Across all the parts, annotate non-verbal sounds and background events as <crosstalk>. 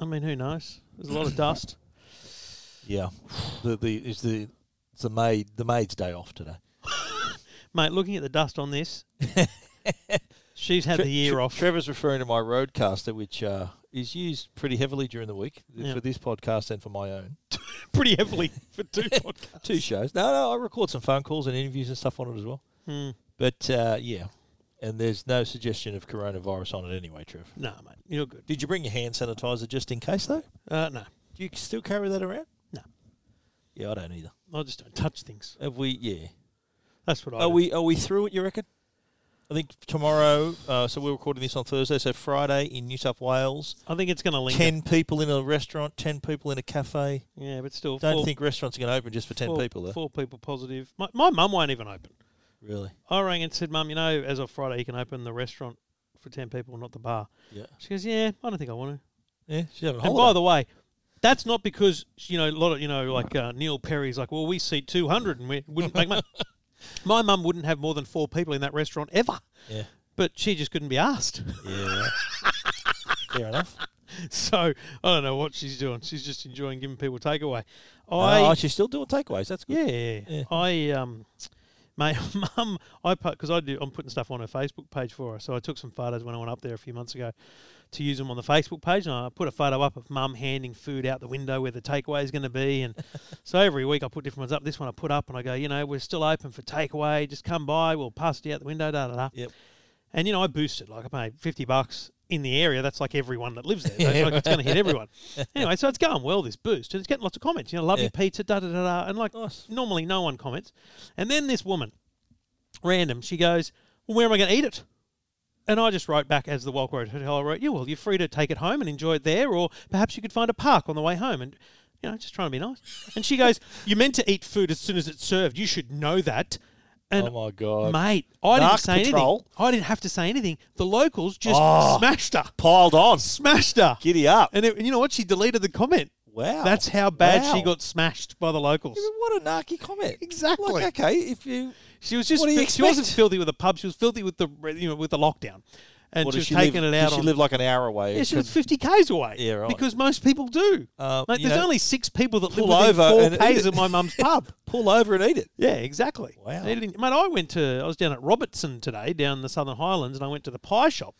I mean, who knows? There's a lot of dust. Yeah, the the is the it's the maid the maid's day off today. <laughs> Mate, looking at the dust on this, <laughs> she's had Tre- the year Tre- off. Trevor's referring to my RODECaster, which uh, is used pretty heavily during the week Yeah. for this podcast and for my own <laughs> pretty heavily for two podcasts. two shows. No, no, I record some phone calls and interviews and stuff on it as well. Hmm. But uh, yeah, and there's no suggestion of coronavirus on it anyway, Trev. No, mate, you're good. Did you bring your hand sanitizer just in case though? Uh, no, Do you still carry that around? No. Yeah, I don't either. I just don't touch things. Have we? Yeah. That's what I. Are do. we? Are we through it? You reckon? I think tomorrow. Uh, so we're recording this on Thursday. So Friday in New South Wales, I think it's going to linger. ten people in a restaurant, ten people in a cafe. Yeah, but still, Don't four, think restaurants are going to open just for ten four, people. Though. Four people positive. My, my mum won't even open. Really? I rang and said, "Mum, you know, as of Friday, you can open the restaurant for ten people, not the bar." Yeah. She goes, "Yeah, I don't think I want to." Yeah. She's having a And by the way, that's not because you know a lot of you know like uh, Neil Perry's like, well, we seat two hundred and we wouldn't make money. <laughs> My mum wouldn't have more than four people in that restaurant ever, yeah. but she just couldn't be asked. Yeah. <laughs> Fair enough. so I don't know what she's doing. She's just enjoying giving people takeaway. I oh, she's still doing takeaways. That's good. yeah, Yeah. I um. My <laughs> mum, I put because I do. I'm putting stuff on her Facebook page for her. So I took some photos when I went up there a few months ago to use them on the Facebook page, and I put a photo up of mum handing food out the window where the takeaway is going to be. And <laughs> so every week I put different ones up. This one I put up, and I go, you know, we're still open for takeaway. Just come by. We'll pass it out the window. Da da da. Yep. And you know, I boosted like I paid fifty bucks in the area. That's like everyone that lives there. <laughs> Yeah, like, it's going to hit everyone. anyway, so it's going well. This boost, and it's getting lots of comments. You know, love Yeah. your pizza. Da da da da. And like Nice. normally no one comments. And then this woman, random, she goes, well, where am I going to eat it? And I just wrote back as the Walk Road Hotel, I wrote, yeah, well, you're free to take it home and enjoy it there, or perhaps you could find a park on the way home. And, you know, just trying to be nice. And she goes, you're meant to eat food as soon as it's served. You should know that. And, oh my god. mate, I didn't say Patrol. anything. I didn't have to say anything. The locals just Oh. smashed her. Piled on. Smashed her. Giddy up. And, it, and you know what? She deleted the comment. Wow. That's how bad she got smashed by the locals. Yeah, but What a narky comment. Exactly. Like, okay, if you She was just What do you she wasn't expect? filthy with the pub. She was filthy with the you know with the lockdown, and what she does was she taking live, it out Does she on. live like an hour away? yeah, she was fifty k's away. Yeah, right. Because most people do. Uh, you there's know, only six people that live over four k's of my mum's <laughs> pub. pull over and eat it. Yeah, exactly. Wow. Mate, I went to I was down at Robertson today, down the Southern Highlands, and I went to the pie shop.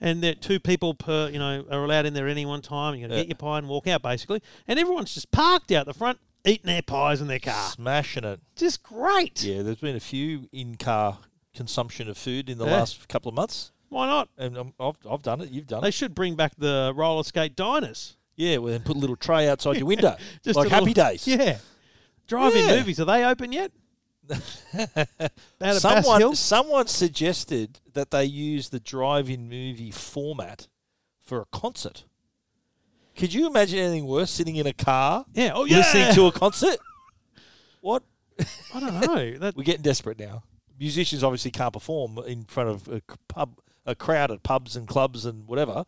And there two people per you know are allowed in there at any one time. You got to Yeah. get your pie and walk out basically, and everyone's just parked out the front eating their pies in their car. Smashing it. Just great. Yeah, there's been a few in-car consumption of food in the Yeah. last couple of months, Why not? and um, I've, I've done it. You've done They it. should bring back the roller skate diners. Yeah, well, then put a little tray outside your window, <laughs> Just like a Happy little- Days. Yeah. Drive-in Yeah. movies, are they open yet? <laughs> Out of Bass Someone, someone suggested that they use the drive-in movie format for a concert. Could you imagine anything worse? Sitting in a car, Yeah. Oh, yeah. listening to a concert. What? I don't know. <laughs> That, We're getting desperate now. Musicians obviously can't perform in front of a c- pub, a crowd at pubs and clubs and whatever.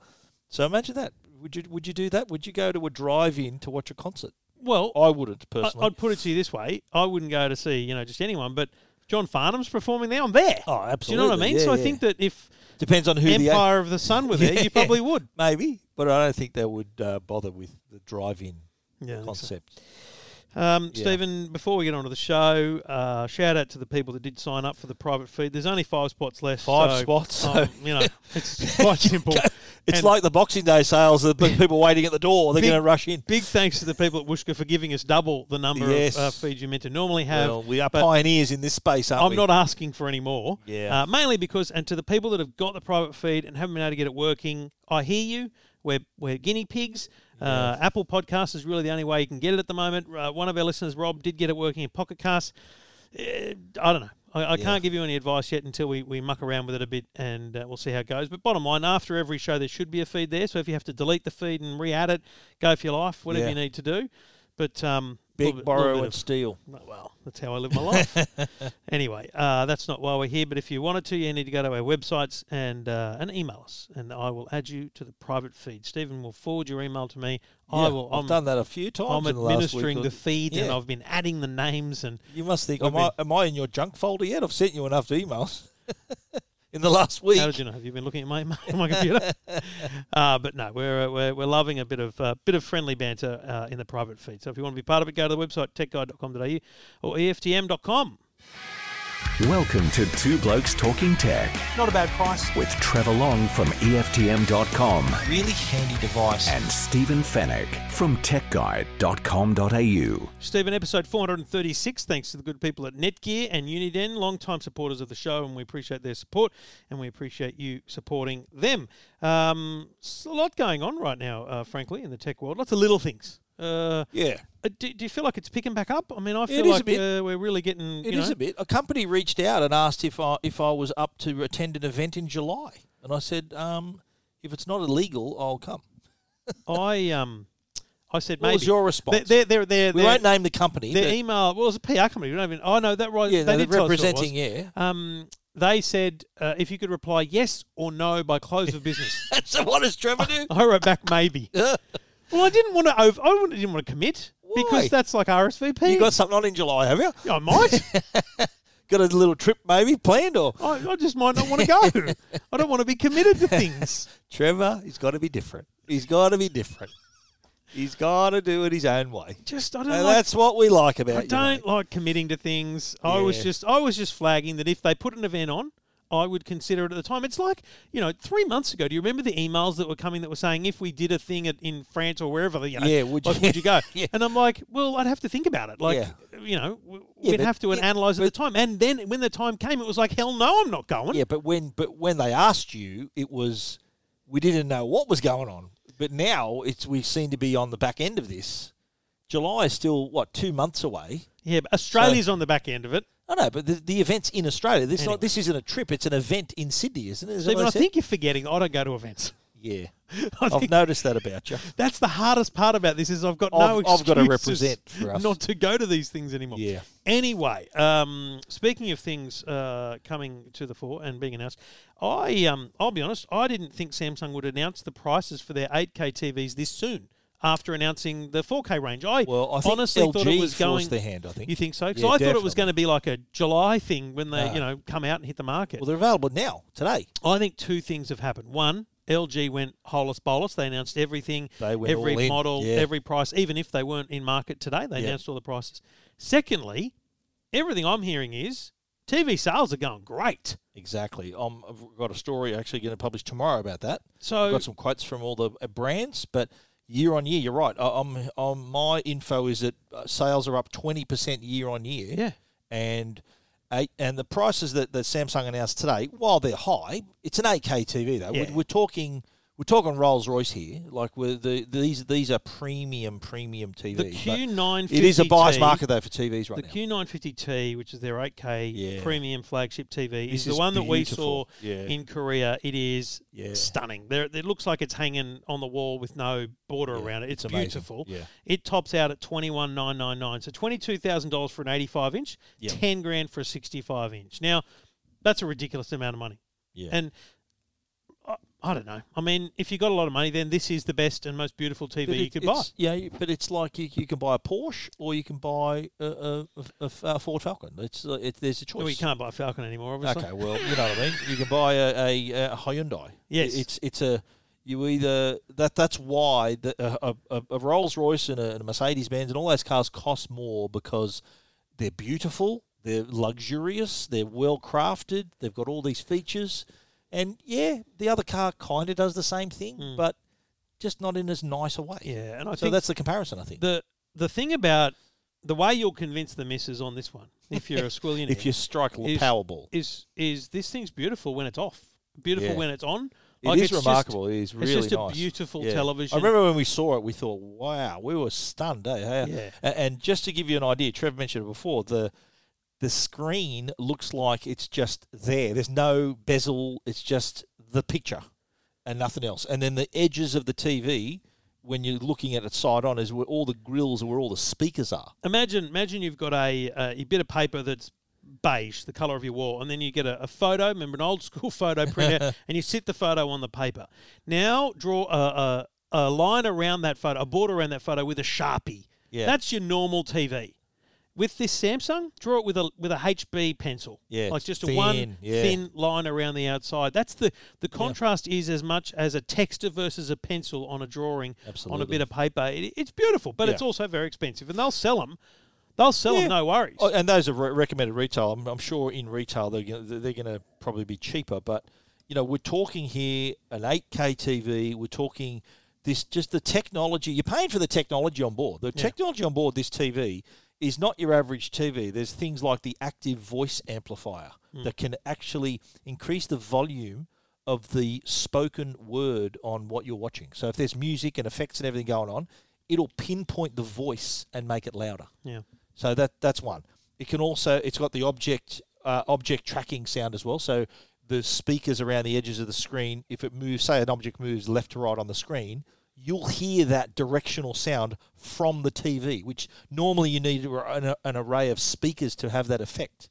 So imagine that. Would you would you do that? Would you go to a drive-in to watch a concert? well, I wouldn't personally. I'd put it to you this way: I wouldn't go to see, you know, just anyone, but John Farnham's performing there. I'm there. oh, absolutely. Do you know what I mean? Yeah, so I think that if depends on who the Empire of the Sun were there, <laughs> Yeah. you probably would. maybe, but I don't think they would uh, bother with the drive-in Yeah. Think so. Um, Yeah. Stephen, before we get on to the show, uh, shout out to the people that did sign up for the private feed. There's only five spots left. Five so, spots, um, so- <laughs> you know, it's quite simple. It's And- like the Boxing Day sales. The people waiting at the door. They're Big- going to rush in. Big thanks to the people at Whooshkaa for giving us double the number Yes. of uh, feeds you're meant to normally have. Well, we are pioneers in this space, aren't I'm we? not asking for any more. Yeah. Uh, mainly because, and to the people that have got the private feed and haven't been able to get it working, I hear you. We're, we're guinea pigs. Uh, Apple Podcast is really the only way you can get it at the moment. Uh, one of our listeners, Rob, did get it working in Pocket Cast. Uh, I don't know. I, I Yeah. can't give you any advice yet until we, we muck around with it a bit and uh, we'll see how it goes. But bottom line, after every show, there should be a feed there. So if you have to delete the feed and re add it, go for your life, whatever Yeah. you need to do. But um, Beg, little bit- little borrow, and of- steal. <laughs> well, that's how I live my life. <laughs> anyway, uh, that's not why we're here. But if you wanted to, you need to go to our websites and uh, and email us, and I will add you to the private feed. Stephen will forward your email to me. I will. I've I'm, done that a few times. I'm the administering the or- feed, and I've been adding the names and You must think, am I, am I in your junk folder yet? I've sent you enough emails. <laughs> in the last week. How did you know? Have you been looking at my <laughs> my computer? <laughs> uh, but no, we're, uh, we're we're loving a bit of uh, bit of friendly banter uh, in the private feed. So if you want to be part of it, go to the website techguide.com.au or EFTM.com. Welcome to Two Blokes Talking Tech Not a bad price. with Trevor Long from EFTM.com Really handy device. and Stephen Fenech from TechGuide.com.au. Stephen, episode 436. Thanks to the good people at Netgear and Uniden, long-time supporters of the show, and we appreciate their support, and we appreciate you supporting them. Um, a lot going on right now, uh, frankly, in the tech world. Lots of little things. Uh, yeah, uh, do, do you feel like it's picking back up? I mean, I feel like uh, we're really getting. it is know, a bit. A company reached out and asked if I if I was up to attend an event in July, and I said, um, if it's not illegal, I'll come. I um, I said <laughs> What maybe. was your response? They're, they're, they're, we won't name the company. their email. Well, it was a PR company. We don't even. Oh no, that right. yeah, they they're did tell us who it was. representing. Yeah, Um, they said uh, if you could reply yes or no by close of business. so what does Trevor do? <laughs> I wrote back maybe. <laughs> well, I didn't want to. Over, I didn't want to commit because that's like RSVP. you got something on in July, have you? I might. <laughs> Got a little trip maybe planned, or I, I just might not want to go. <laughs> I don't want to be committed to things. <laughs> Trevor? He's got to be different. He's got to be different. He's got to do it his own way. Just I don't And like. that's what we like about I you. don't mate. like committing to things. I was Yeah. just I was just flagging that if they put an event on, I would consider it at the time. It's like you know, three months ago. Do you remember the emails that were coming that were saying if we did a thing at, in France or wherever, you know, Yeah, would like, you- would you go? <laughs> Yeah. And I'm like, well, I'd have to think about it. Like, Yeah. you know, Yeah, we'd but- have to yeah, analyze at the time. And then when the time came, it was like, hell no, I'm not going. Yeah, but when but when they asked you, it was we didn't know what was going on. But now it's we seem to be on the back end of this. July is still what two months away. Yeah, but Australia's on the back end of it. I know, but the, the event's in Australia. This Anyway. not this isn't a trip; it's an event in Sydney, isn't it? Is Stephen, what I think you're forgetting. I don't go to events. yeah, <laughs> I I've noticed that about you. <laughs> That's the hardest part about this is I've got no I've- excuses I've got to represent for us. not to go to these things anymore. Yeah. Anyway, um, speaking of things uh, coming to the fore and being announced, I um, I'll be honest, I didn't think Samsung would announce the prices for their 8K TVs this soon after announcing the 4K range. I Well, I honestly LG thought it was going. their hand. I think. You think so? Because Yeah, I thought it was going to be like a July thing when they, No. you know, come out and hit the market. Well, they're available now today. I think two things have happened. One, LG went holus bolus. They announced everything, They every model, yeah. every price, even if they weren't in market today. They Yeah. announced all the prices. Secondly, everything I'm hearing is TV sales are going great. Exactly. Um, I've got a story actually going to publish tomorrow about that. So I've got some quotes from all the uh, brands, but year on year, you're right. I, am I'm, my info is that uh, sales are up 20% year on year. yeah, And eight, and the prices that, that Samsung announced today, while they're high, it's an 8K TV though. Yeah. We're, we're talking we're talking Rolls Royce here. Like we're the these these are premium premium TVs. the Q950. it is a buyer's market though for TVs right The now. Q950T, which is their 8K Yeah. premium flagship TV, This is the is one that we saw. Yeah. in Korea. It is Yeah. stunning. There, it looks like it's hanging on the wall with no border around it. It's, it's amazing. beautiful. Yeah. It tops out at twenty one nine nine nine. So twenty two thousand dollars for an eighty five inch, ten grand for a sixty five inch. Now, that's a ridiculous amount of money. Yeah. And I, don't know. I mean, if you got a lot of money, then this is the best and most beautiful TV But you could buy. Yeah, but it's like you, you can buy a Porsche or you can buy a, a, a, Ford Falcon. It's uh, it, there's a choice. Well, you can't buy a Falcon anymore, obviously. Okay, well, you know what I mean. You can buy a, a, a Hyundai. Yes. it's it's a you either that that's why the, a, a, a Rolls Royce and a, and a Mercedes Benz and all those cars cost more because they're beautiful, they're luxurious, they're well crafted, they've got all these features, and yeah, the other car kind of does the same thing, but just not in as nice a way. Yeah, and I so think that's the comparison. I think. the the thing about the way you'll convince the missus on this one, if you're a squillionaire, <laughs> if you strike a is- Powerball, is is this thing's beautiful when it's off, beautiful Yeah. when it's on. It Like, is it's just- remarkable. it is really it's just a nice. beautiful Yeah. television. I remember when we saw it, we thought, "Wow, we were stunned." Eh? Yeah. a- And just to give you an idea, Trev mentioned it before. The the screen looks like it's just there. There's no bezel. It's just the picture and nothing else. And then the edges of the TV, when you're looking at it side on, is where all the grills are where all the speakers are. imagine imagine you've got a uh, a bit of paper that's beige, the color of your wall, and then you get a, a photo. Remember an old school <laughs> photo printer, <laughs> and you sit the photo on the paper. Now draw a, a a line around that photo, a border around that photo with a sharpie. Yeah. That's your normal TV. With this Samsung, draw it with a with a HB pencil. Yeah, like just a thin, one yeah. thin line around the outside. That's the the contrast is as much as a texter versus a pencil on a drawing Absolutely. on a bit of paper. It, it's beautiful, but Yeah. it's also very expensive, and they'll sell them. They'll sell Yeah. them, no worries. Oh, and those are re- recommended retail. I'm, I'm sure in retail they're gonna, they're going to probably be cheaper, but you know we're talking here an 8K TV. We're talking this just the technology. You're paying for the technology on board. The technology on board this TV is not your average TV. There's things like the active voice amplifier that can actually increase the volume of the spoken word on what you're watching. So if there's music and effects and everything going on, it'll pinpoint the voice and make it louder. yeah. So that that's one. It can also it's got the object uh, object tracking sound as well. So the speakers around the edges of the screen, if it moves, say an object moves left to right on the screen, you'll hear that directional sound from the TV, which normally you need an, an array of speakers to have that effect.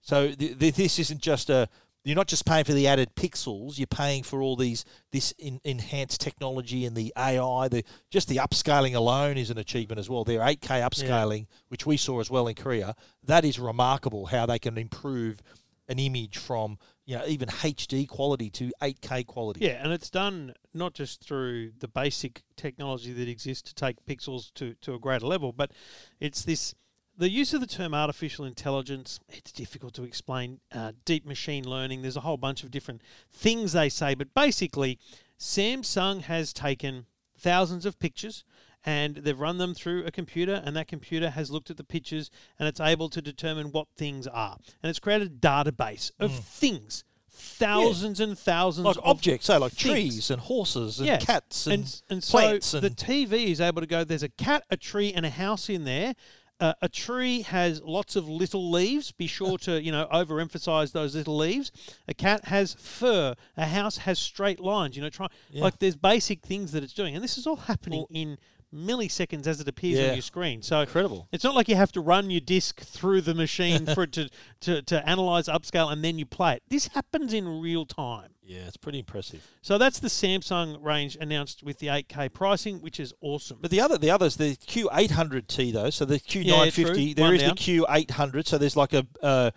So th- th- this isn't just a you're not just paying for the added pixels. You're paying for all these this in, enhanced technology and the AI. The just the upscaling alone is an achievement as well. Their 8K upscaling, which we saw as well in Korea, that is remarkable. How they can improve an image from you know even HD quality to 8K quality. Yeah, and it's done not just through the basic technology that exists to take pixels to, to a greater level, but it's this the use of the term artificial intelligence. It's difficult to explain. Uh, deep machine learning. There's a whole bunch of different things they say, but basically, Samsung has taken thousands of pictures and they've run them through a computer and that computer has looked at the pictures and it's able to determine what things are and it's created a database of things thousands and thousands like of objects, say like things. trees and horses and Yeah. cats and, and so plants and the TV is able to go. There's a cat, a tree, and a house in there. Uh, a tree has lots of little leaves. Be sure to you know overemphasize those little leaves. A cat has fur. A house has straight lines. You know, try like there's basic things that it's doing, and this is all happening in milliseconds as it appears Yeah. on your screen. So Incredible. It's not like you have to run your disc through the machine for it to, to to analyze, upscale, and then you play it. This happens in real time. yeah, it's pretty impressive. So that's the Samsung range announced with the 8K pricing, which is awesome. But the other, the others, the Q800T though. So the Q950, true. there One is down. the Q800. So there's like a uh,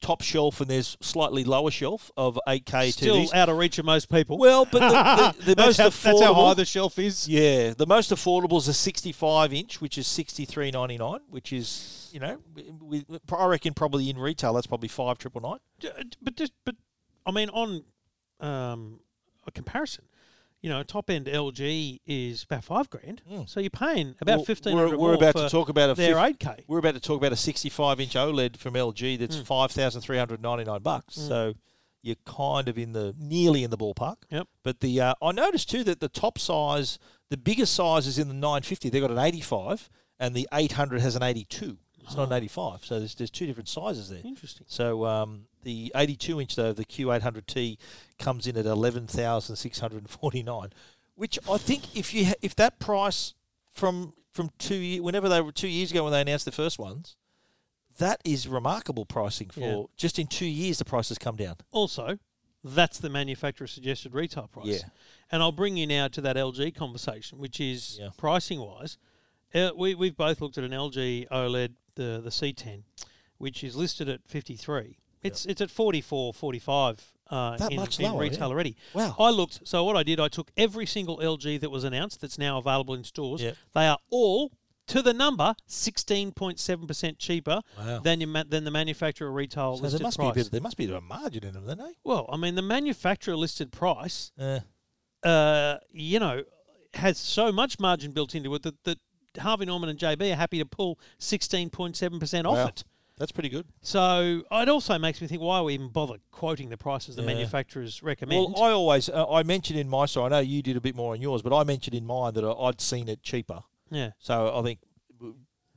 top shelf and there's slightly lower shelf of 8K Still TVs. out of reach of most people. Well, but the, the, <laughs> the most how, affordable. that's how high the shelf is. yeah, the most affordable is a 65 inch, which is 63.99, which is you know, with, I reckon probably in retail that's probably five triple nine. D- But just, but I mean, on um, a comparison, you know, top end LG is about five grand. So you're paying about. Well, fifteen we're, we're about to talk about a their eight K. We're about to talk about a 65 inch OLED from LG that's Hmm. 5,399 bucks. So you're kind of in the nearly in the ballpark. Yep. But the uh, I noticed too that the top size, the biggest size is in the 950. They've got an 85, and the 800 has an 82. It's not an 85. So there's there's two different sizes there. Interesting. So um, the 82 inch though, the Q800T comes in at 11,649, which I think if you ha- if that price from from two year, whenever they were two years ago when they announced the first ones, that is remarkable pricing for Yeah. just in two years the price has come down. Also, that's the manufacturer suggested retail price. Yeah. And I'll bring you now to that LG conversation, which is Yeah. pricing wise. Uh, we, we've both looked at an LG OLED, the, the C10, which is listed at 53. It's it's at 44, 45 uh, That in, much in lower, retail yeah. already. Wow. I looked, so what I did, I took every single LG that was announced that's now available in stores. Yeah. They are all to the number 16.7% cheaper Wow. than, your ma- than the manufacturer retail So listed there must price. be a bit, there must be a bit of a margin in them, don't they? Well, I mean, the manufacturer listed price, Uh, uh, you know, has so much margin built into it that, that Harvey Norman and JB are happy to pull 16.7% off wow. it. That's pretty good. So it also makes me think, why we even bother quoting the prices the Yeah. manufacturers recommend? Well, I always uh, I mentioned in my story. I know you did a bit more on yours, but I mentioned in mine that I'd seen it cheaper. yeah. So I think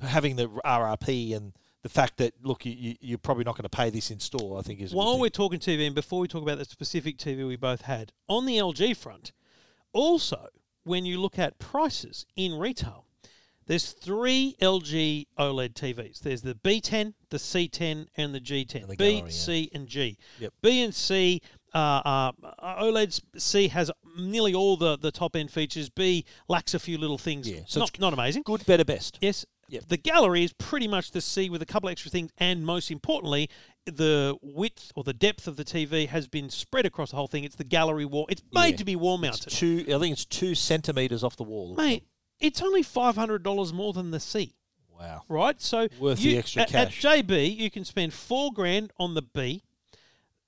having the RRP and the fact that look, you, you, you're probably not going to pay this in store, I think is. While we're talking TV, and before we talk about the specific TV we both had, on the LG front, also, when you look at prices in retail, there's three LG OLED TVs. There's the B10, the C10, and the G10. And the B, yeah. C, and G. Yep. B and C, uh, uh, OLED C has nearly all the, the top end features. B lacks a few little things. Yeah, so not, it's not amazing. good, better, best. Yes, Yep. The gallery is pretty much the C with a couple extra things, and most importantly, the width or the depth of the TV has been spread across the whole thing. It's the gallery wall. It's made Yeah. to be wall It's mounted. two. I think it's two centimeters off the wall. Mate, it's only five hundred dollars more than the C, Wow. right? So Worth you, the extra at, cash. At JB, you can spend four grand on the B,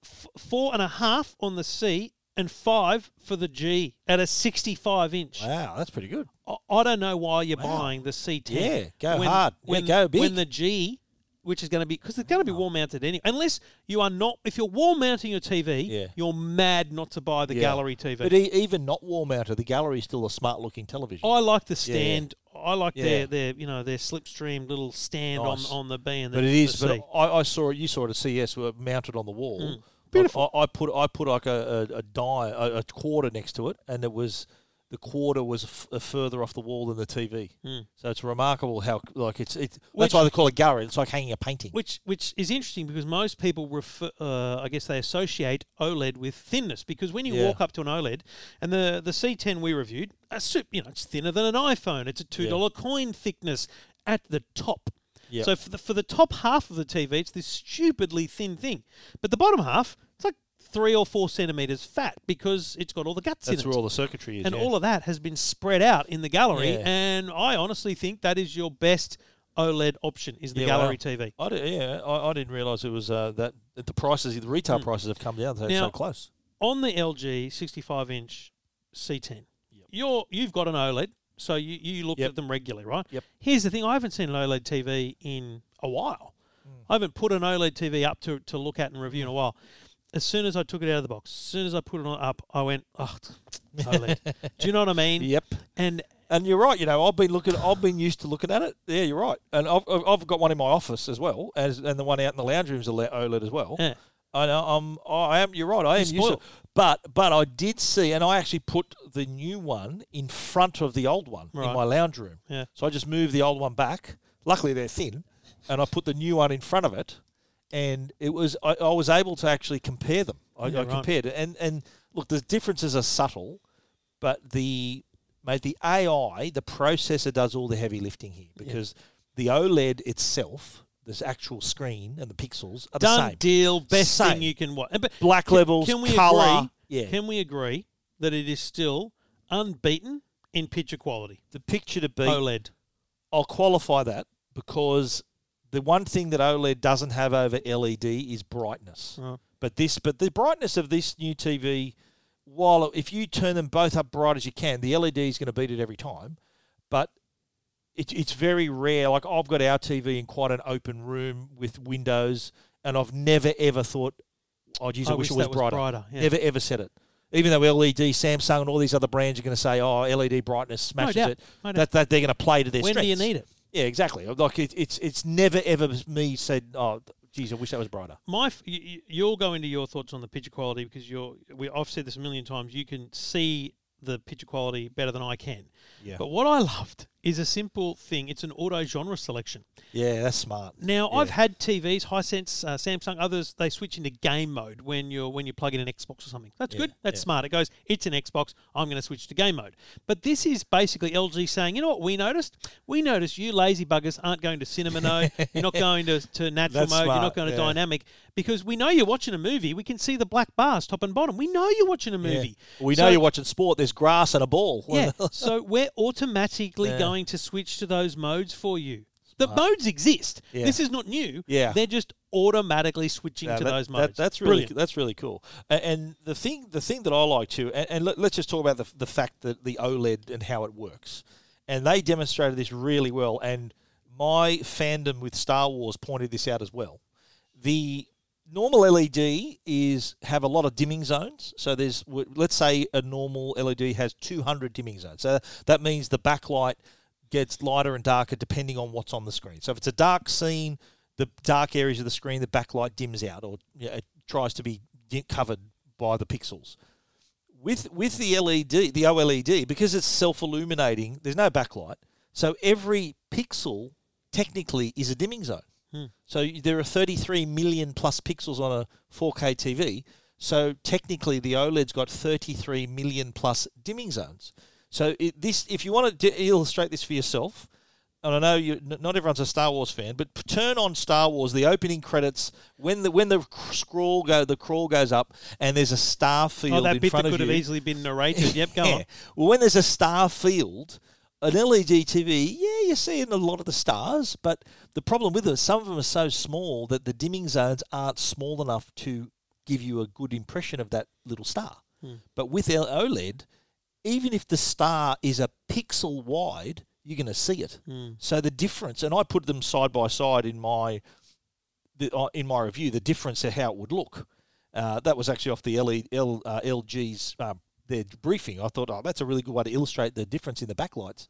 f- four and a half on the C, and five for the G at a sixty-five inch. Wow, that's pretty good. I, I don't know why you're Wow. buying the C10. Yeah, go when, hard. Yeah, When, go big. When the G, which is going to be because it's going to be wall mounted anyway. Unless you are not, if you're wall mounting your TV, Yeah. you're mad not to buy the Yeah. gallery TV. But e- even not wall mounted, the gallery is still a smart looking television. I like the stand. I like Yeah. their their you know their slipstream little stand Nice. on on the B and the but it is. But. I, I saw it. You saw it at CES. Were mounted on the wall. Mm. Beautiful. I, I put I put like a, a, a die a, a quarter next to it, and it was the quarter was f- uh, further off the wall than the TV. Mm. So it's remarkable how like it's it's Which- that's why they call it gallery. It's like hanging a painting. Which which is interesting because most people refer, uh, I guess they associate OLED with thinness because when you Yeah. walk up to an OLED and the the C10 we reviewed, a you know it's thinner than an iPhone. It's a two dollar coin thickness at the top. Yep. So for the for the top half of the TV, it's this stupidly thin thing, but the bottom half, three or four centimeters fat because it's got all the guts That's in it. That's where all the circuitry is. and yeah. all of that has been spread out in the gallery. Yeah. And I honestly think that is your best OLED option is the Yeah, gallery wow. TV. I did, yeah, I, I didn't realise it was uh, that the prices, the retail prices have come down. So. Now- so close. on the LG 65 inch C10, you're you've got an OLED, so you, you look Yep. at them regularly, right? Yep. Here's the thing: I haven't seen an OLED TV in a while. Hmm. I haven't put an OLED TV up to, to look at and review in a while. As soon as I took it out of the box, as soon as I put it on up, I went, oh, OLED. Do you know what I mean? <laughs> Yep. And And you're right. You know, I've been looking. I've been used to looking at it. Yeah, you're right. And I've, I've- got one in my office as well, as and the one out in the lounge room is OLED as well. yeah, I know. I'm. I am. You're right. I am used to. But but I did see, and I actually put the new one in front of the old one in my lounge room. Yeah. So I just moved the old one back. Luckily, they're thin, and I put the new one in front of it, and it was. I, I was able to actually compare them. I, Yeah, I right. compared it, and and look, the differences are subtle, but the mate, the AI, the processor does all the heavy lifting here because the OLED itself, this actual screen and the pixels are the same. deal, best Same. thing you can watch. But Black can- levels, can we color. agree? Yeah, Can we agree that it is still unbeaten in picture quality? the picture to beat. OLED. I'll qualify that because the one thing that OLED doesn't have over LED is brightness. Right. But this, but the brightness of this new TV, while if you turn them both up bright as you can, the LED is going to beat it every time. But it, it's very rare. Like I've got our TV in quite an open room with windows, and I've never ever thought, "Oh, geez, I, I wish, wish it was that was brighter." brighter, yeah. Never ever said it. Even though LED, Samsung, and all these other brands are going to say, "Oh, LED brightness smashes doubt. it," No that, that they're going to play to their When do you need it? Yeah, exactly. Like it, it's it's never ever me said, "Oh, geez, I wish that was brighter." My, f- you, you- you'll go into your thoughts on the picture quality because you're. We, I've said this a million times. You can see the picture quality better than I can. Yeah, But what I loved is a simple thing. It's an auto genre selection. yeah, that's smart. Now Yeah. I've had TVs, Hisense, uh, Samsung, others. They switch into game mode when you're when you plug in an Xbox or something. That's Yeah, good. That's yeah. smart. It goes. It's an Xbox. I'm going to switch to game mode. But this is basically LG saying, you know what we noticed? We noticed you lazy buggers aren't going to cinema mode. you're not going to, to natural That's mode. You're not going to dynamic because we know you're watching a movie. We can see the black bars top and bottom. We know you're watching a movie. We So- know you're watching sport. There's grass and a ball. yeah. <laughs> so we're automatically Yeah. Going to switch to those modes for you. The modes exist. Yeah. This is not new. Yeah. They're just automatically switching No, to that- those that- modes. that's really Brilliant. that's really cool. And the thing the thing that I like too, and, and let, us just talk about the the fact that the OLED and how it works. And they demonstrated this really well. And my fandom with Star Wars pointed this out as well. The normal LED is have a lot of dimming zones. So there's let's say a normal LED has 200 dimming zones. So that means the backlight gets lighter and darker depending on what's on the screen. So if it's a dark scene, the dark areas of the screen, the backlight dims out or you know, it tries to be covered by the pixels. With with the LED, the OLED, because it's self illuminating, there's no backlight. So every pixel technically is a dimming zone. Hmm. So there are 33 million plus pixels on a 4K TV. So technically, the OLED's got 33 million plus dimming zones. So it, this, if you want to illustrate this for yourself, and I know you, n- not everyone's a Star Wars fan, but p- turn on Star Wars, the opening credits when the when the cr- scroll go, the crawl goes up, and there's a star field Oh, that in bit that could have easily been narrated. Yep, go <laughs> Yeah. on. Well, when there's a star field, an LED TV, yeah, you're seeing a lot of the stars, but the problem with them, some of them are so small that the dimming zones aren't small enough to give you a good impression of that little star. Hmm. But with OLED, even if the star is a pixel wide, you're going to see it. Hmm. So the difference, and I put them side by side in my the, uh, in my review, the difference of how it would look. Uh, that was actually off the LE, L, uh, LG's uh, their briefing. I thought, oh, that's a really good way to illustrate the difference in the backlights,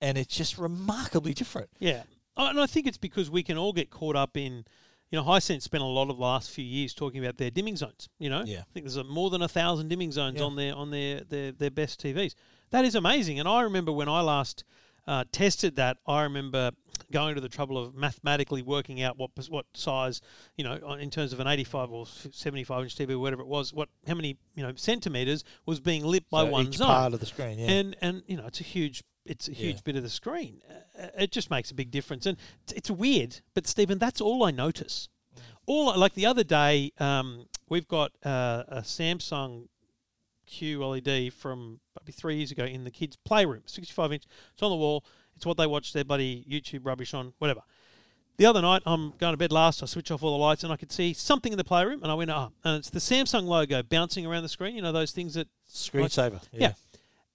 and it's just remarkably different. Yeah, Oh, and I think it's because we can all get caught up in, you know, Hisense spent a lot of the last few years talking about their dimming zones. You know, Yeah. I think there's a, more than a thousand dimming zones Yeah. on their on their, their their best TVs. That is amazing, and I remember when I last uh, tested that. I remember going to the trouble of mathematically working out what what size, you know, in terms of an 85 or 75 inch TV or whatever it was, what how many you know centimeters was being lit by So one each zone part of the screen, yeah. and and you know it's a huge it's a huge Yeah. bit of the screen. Uh, it just makes a big difference, and it's, it's weird. But Stephen, that's all I notice. All like the other day, um, we've got uh, a Samsung QLED from probably three years ago in the kids' playroom, 65 inch. It's on the wall. It's what they watch their buddy YouTube rubbish on, whatever. The other night, I'm going to bed last. I switch off all the lights and I could see something in the playroom, and I went up, and it's the Samsung logo bouncing around the screen. You know those things that Screensaver, yeah. yeah.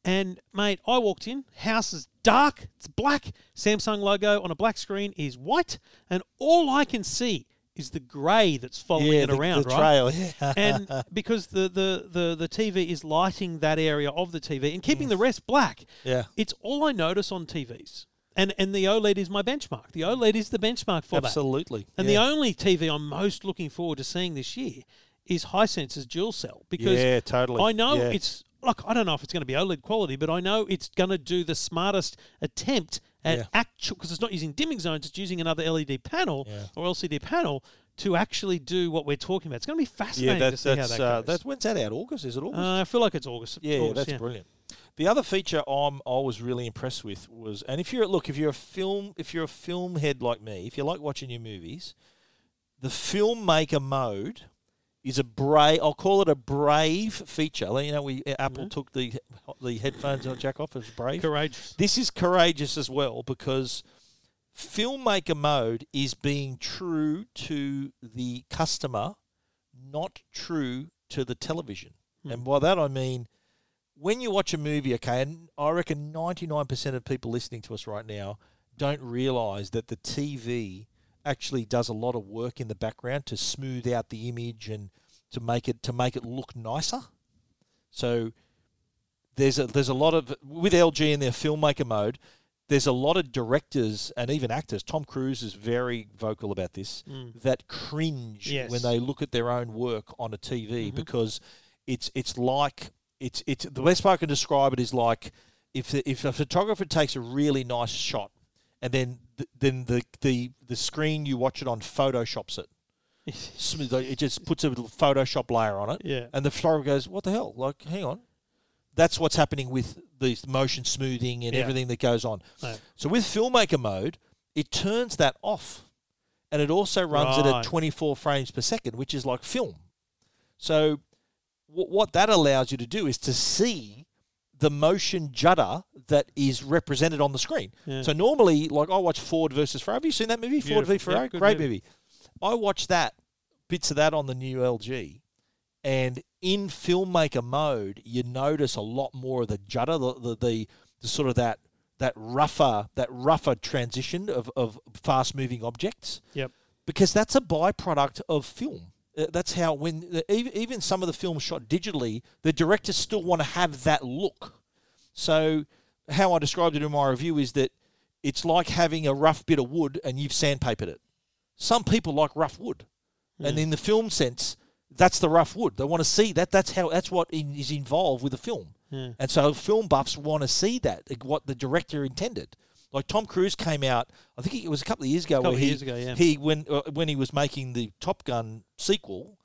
And mate, I walked in. House is dark. It's black. Samsung logo on a black screen is white, and all I can see is the grey that's following Yeah, it the, around, the right? trail, yeah. and <laughs> because the, the, the, the TV is lighting that area of the TV and Mm. keeping the rest black, yeah, it's all I notice on TVs. And and the OLED is my benchmark. The OLED is the benchmark for that. absolutely. And yeah. the only TV I'm most looking forward to seeing this year is Hisense's dual cell because yeah, totally. I know yeah. it's look. I don't know if it's going to be OLED quality, but I know it's going to do the smartest attempt at Yeah. actual because it's not using dimming zones. It's using another LED panel Yeah. or LCD panel to actually do what we're talking about. It's going to be yeah, fascinating that's to see that's how that uh, goes. that's when's that out? August? Is it August? uh, I feel like it's August. Yeah, August, that's brilliant. The other feature I'm I was really impressed with was, and if you're look, if you're a film, if you're a film head like me, if you like watching your movies, the filmmaker mode is a brave. I'll call it a brave feature. You know, we Apple Mhm. took the the headphones on jack off as brave. Courageous. This is courageous as well because filmmaker mode is being true to the customer, not true to the television. Hmm. And by that I mean when you watch a movie, okay, and I reckon 99% of people listening to us right now don't realize that the TV actually does a lot of work in the background to smooth out the image and to make it to make it look nicer. So there's a there's a lot of with LG in their filmmaker mode. There's a lot of directors and even actors. Tom Cruise is very vocal about this. Mm. That cringe Yes. when they look at their own work on a TV Mhm. because it's it's like it's it's the best way I can describe it is like if the, if a photographer takes a really nice shot and then the, then the, the the screen you watch it on photoshops it. <laughs> It just puts a little Photoshop layer on it yeah. and the photographer goes, "What the hell? Like, hang on." That's what's happening with the motion smoothing and Yeah. everything that goes on. So with filmmaker mode, it turns that off, and it also runs it Right. at 24 frames per second, which is like film. So w- what that allows you to do is to see the motion judder that is represented on the screen. Yeah. So normally, like I watch Ford versus Ferrari. Have you seen that movie, Ford v Beautiful. Yeah, Ferrari? Great movie. movie. I watched that bits of that on the new LG, and in filmmaker mode, you notice a lot more of the judder, the the, the, the sort of that that rougher that rougher transition of, of fast moving objects Yep. because that's a byproduct of film. Uh, That's how when uh, even even some of the films shot digitally, the directors still want to have that look. So how I described it in my review is that it's like having a rough bit of wood and you've sandpapered it. Some people like rough wood, and in the film sense, that's the rough wood. They want to see that. That's how. That's what is involved with the film. And so film buffs want to see that what the director intended. Like Tom Cruise came out, I think it was a couple of years ago. Couple where of he, years ago, yeah. He when uh, when he was making the Top Gun sequel,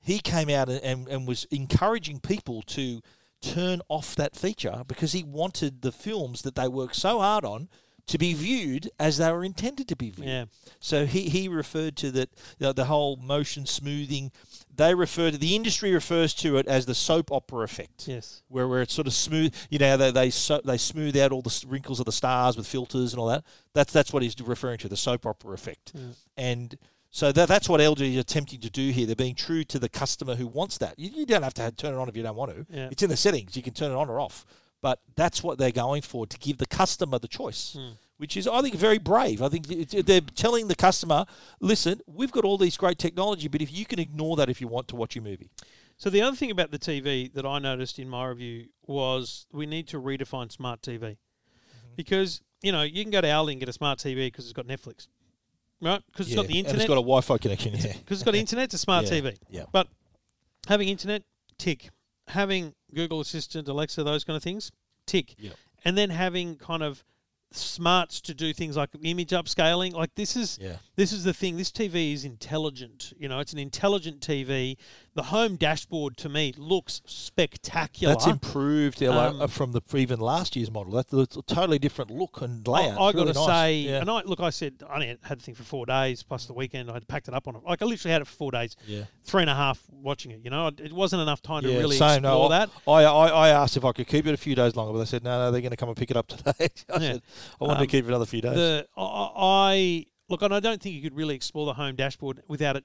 he came out and, and, and was encouraging people to turn off that feature because he wanted the films that they worked so hard on to be viewed as they were intended to be viewed. Yeah. So he, he referred to that the, the whole motion smoothing. They refer to the industry refers to it as the soap opera effect. Yes. Where, where it's sort of smooth, you know, they they, so, they smooth out all the wrinkles of the stars with filters and all that. That's that's what he's referring to, the soap opera effect. And so that, that's what LG is attempting to do here. They're being true to the customer who wants that. You, you don't have to have, turn it on if you don't want to. Yeah. It's in the settings. You can turn it on or off. But that's what they're going for to give the customer the choice, Hmm. which is, I think, very brave. I think they're telling the customer, listen, we've got all these great technology, but if you can ignore that if you want to watch your movie. So the other thing about the TV that I noticed in my review was we need to redefine smart TV, Mm-hmm. because you know you can go to Aldi and get a smart TV because it's got Netflix, right? Because it's got the And internet. <laughs> it's got a Wi Fi connection. Yeah. because it's <laughs> got internet, it's a smart Yeah, TV. yeah. But having internet, tick. Having Google Assistant, Alexa, those kind of things, tick. Yep. And then having kind of smarts to do things like image upscaling. Like this is Yeah. this is the thing. This TV is intelligent. You know, it's an intelligent TV. The home dashboard to me looks spectacular. That's improved Um, uh, from the even last year's model. That's a totally different look and layout. I It's got really to nice. say, yeah. and I look, I said I only had the thing for four days plus the weekend. I'd packed it up on it. Like I literally had it for four days. Yeah. three and a half watching it. You know, it wasn't enough time to really same. explore No, that. I, I, I asked if I could keep it a few days longer, but they said no, no, they're going to come and pick it up <laughs> today. I Yeah. said I wanted Um, to keep it another few days. The I, I look, and I don't think you could really explore the home dashboard without it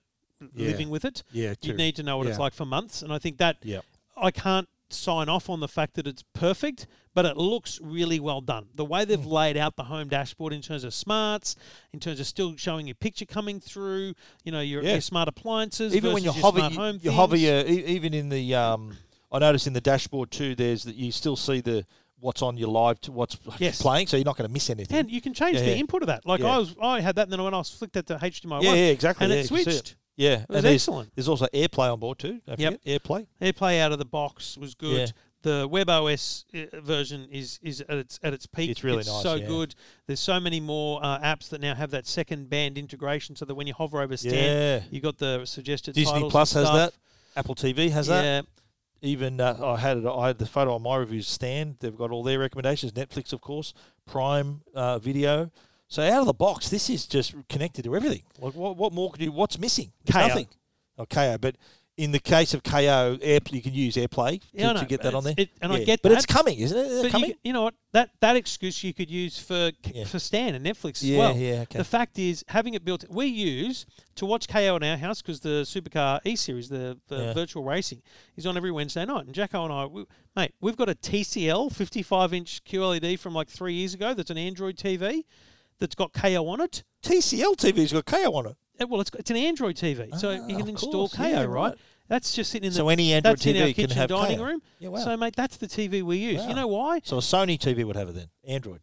Yeah. living with it. yeah, You need to know what it's like for months, and I think that Yeah. I can't sign off on the fact that it's perfect, but it looks really well done. The way Hmm. they've laid out the home dashboard in terms of smarts, in terms of still showing your picture coming through, you know, your, Yeah. your smart appliances, even when you hover, you, you hover your, even in the. Um, I noticed in the dashboard too. There's that you still see the what's on your live to what's Yes. playing, so you're not going to miss anything. And you can change Yeah, the yeah. input of that. Like Yeah. I was, I had that, and then when I was flicked at the HDMI yeah, yeah, exactly. and yeah, it you can see switched. Yeah, It was there's, excellent. there's also AirPlay on board too. Don't Yep. AirPlay. AirPlay out of the box was good. Yeah. The WebOS uh, version is is at its at its peak. It's really nice, So yeah. good. There's so many more uh, apps that now have that second band integration, so that when you hover over Stan, Yeah. you got the suggested Disney Plus has that. Apple TV has that. Yeah, Even uh, I had it. I had the photo on my reviews stand. They've got all their recommendations. Netflix, of course, Prime uh, Video. So out of the box, this is just connected to everything. Like what? What more could you? What's missing? There's Kayo. nothing. Oh, Kayo. But in the case of Kayo, Air, you can use AirPlay to, Yeah, I to get that on there. it- and I Yeah. get but that. it's coming, isn't it? Is it coming? you, you know what? That that excuse you could use for Yeah. for Stan and Netflix as well. yeah, okay. The fact is, having it built, we use to watch Kayo in our house because the Supercar E Series, the, the virtual racing, is on every Wednesday night. And Jacko and I, we, mate, we've got a TCL 55 inch QLED from like three years ago. That's an Android TV that's got Kayo on it. TCL TV's got Kayo on it. Well, it's it's an Android TV, so Ah, you can of install course, Kayo, yeah, right? right. That's just sitting in the So any Android that's in our TV can kitchen have dining Kayo. room. Yeah, wow. So, mate, that's the TV we use. Wow. You know why? So a Sony TV would have it then. Android.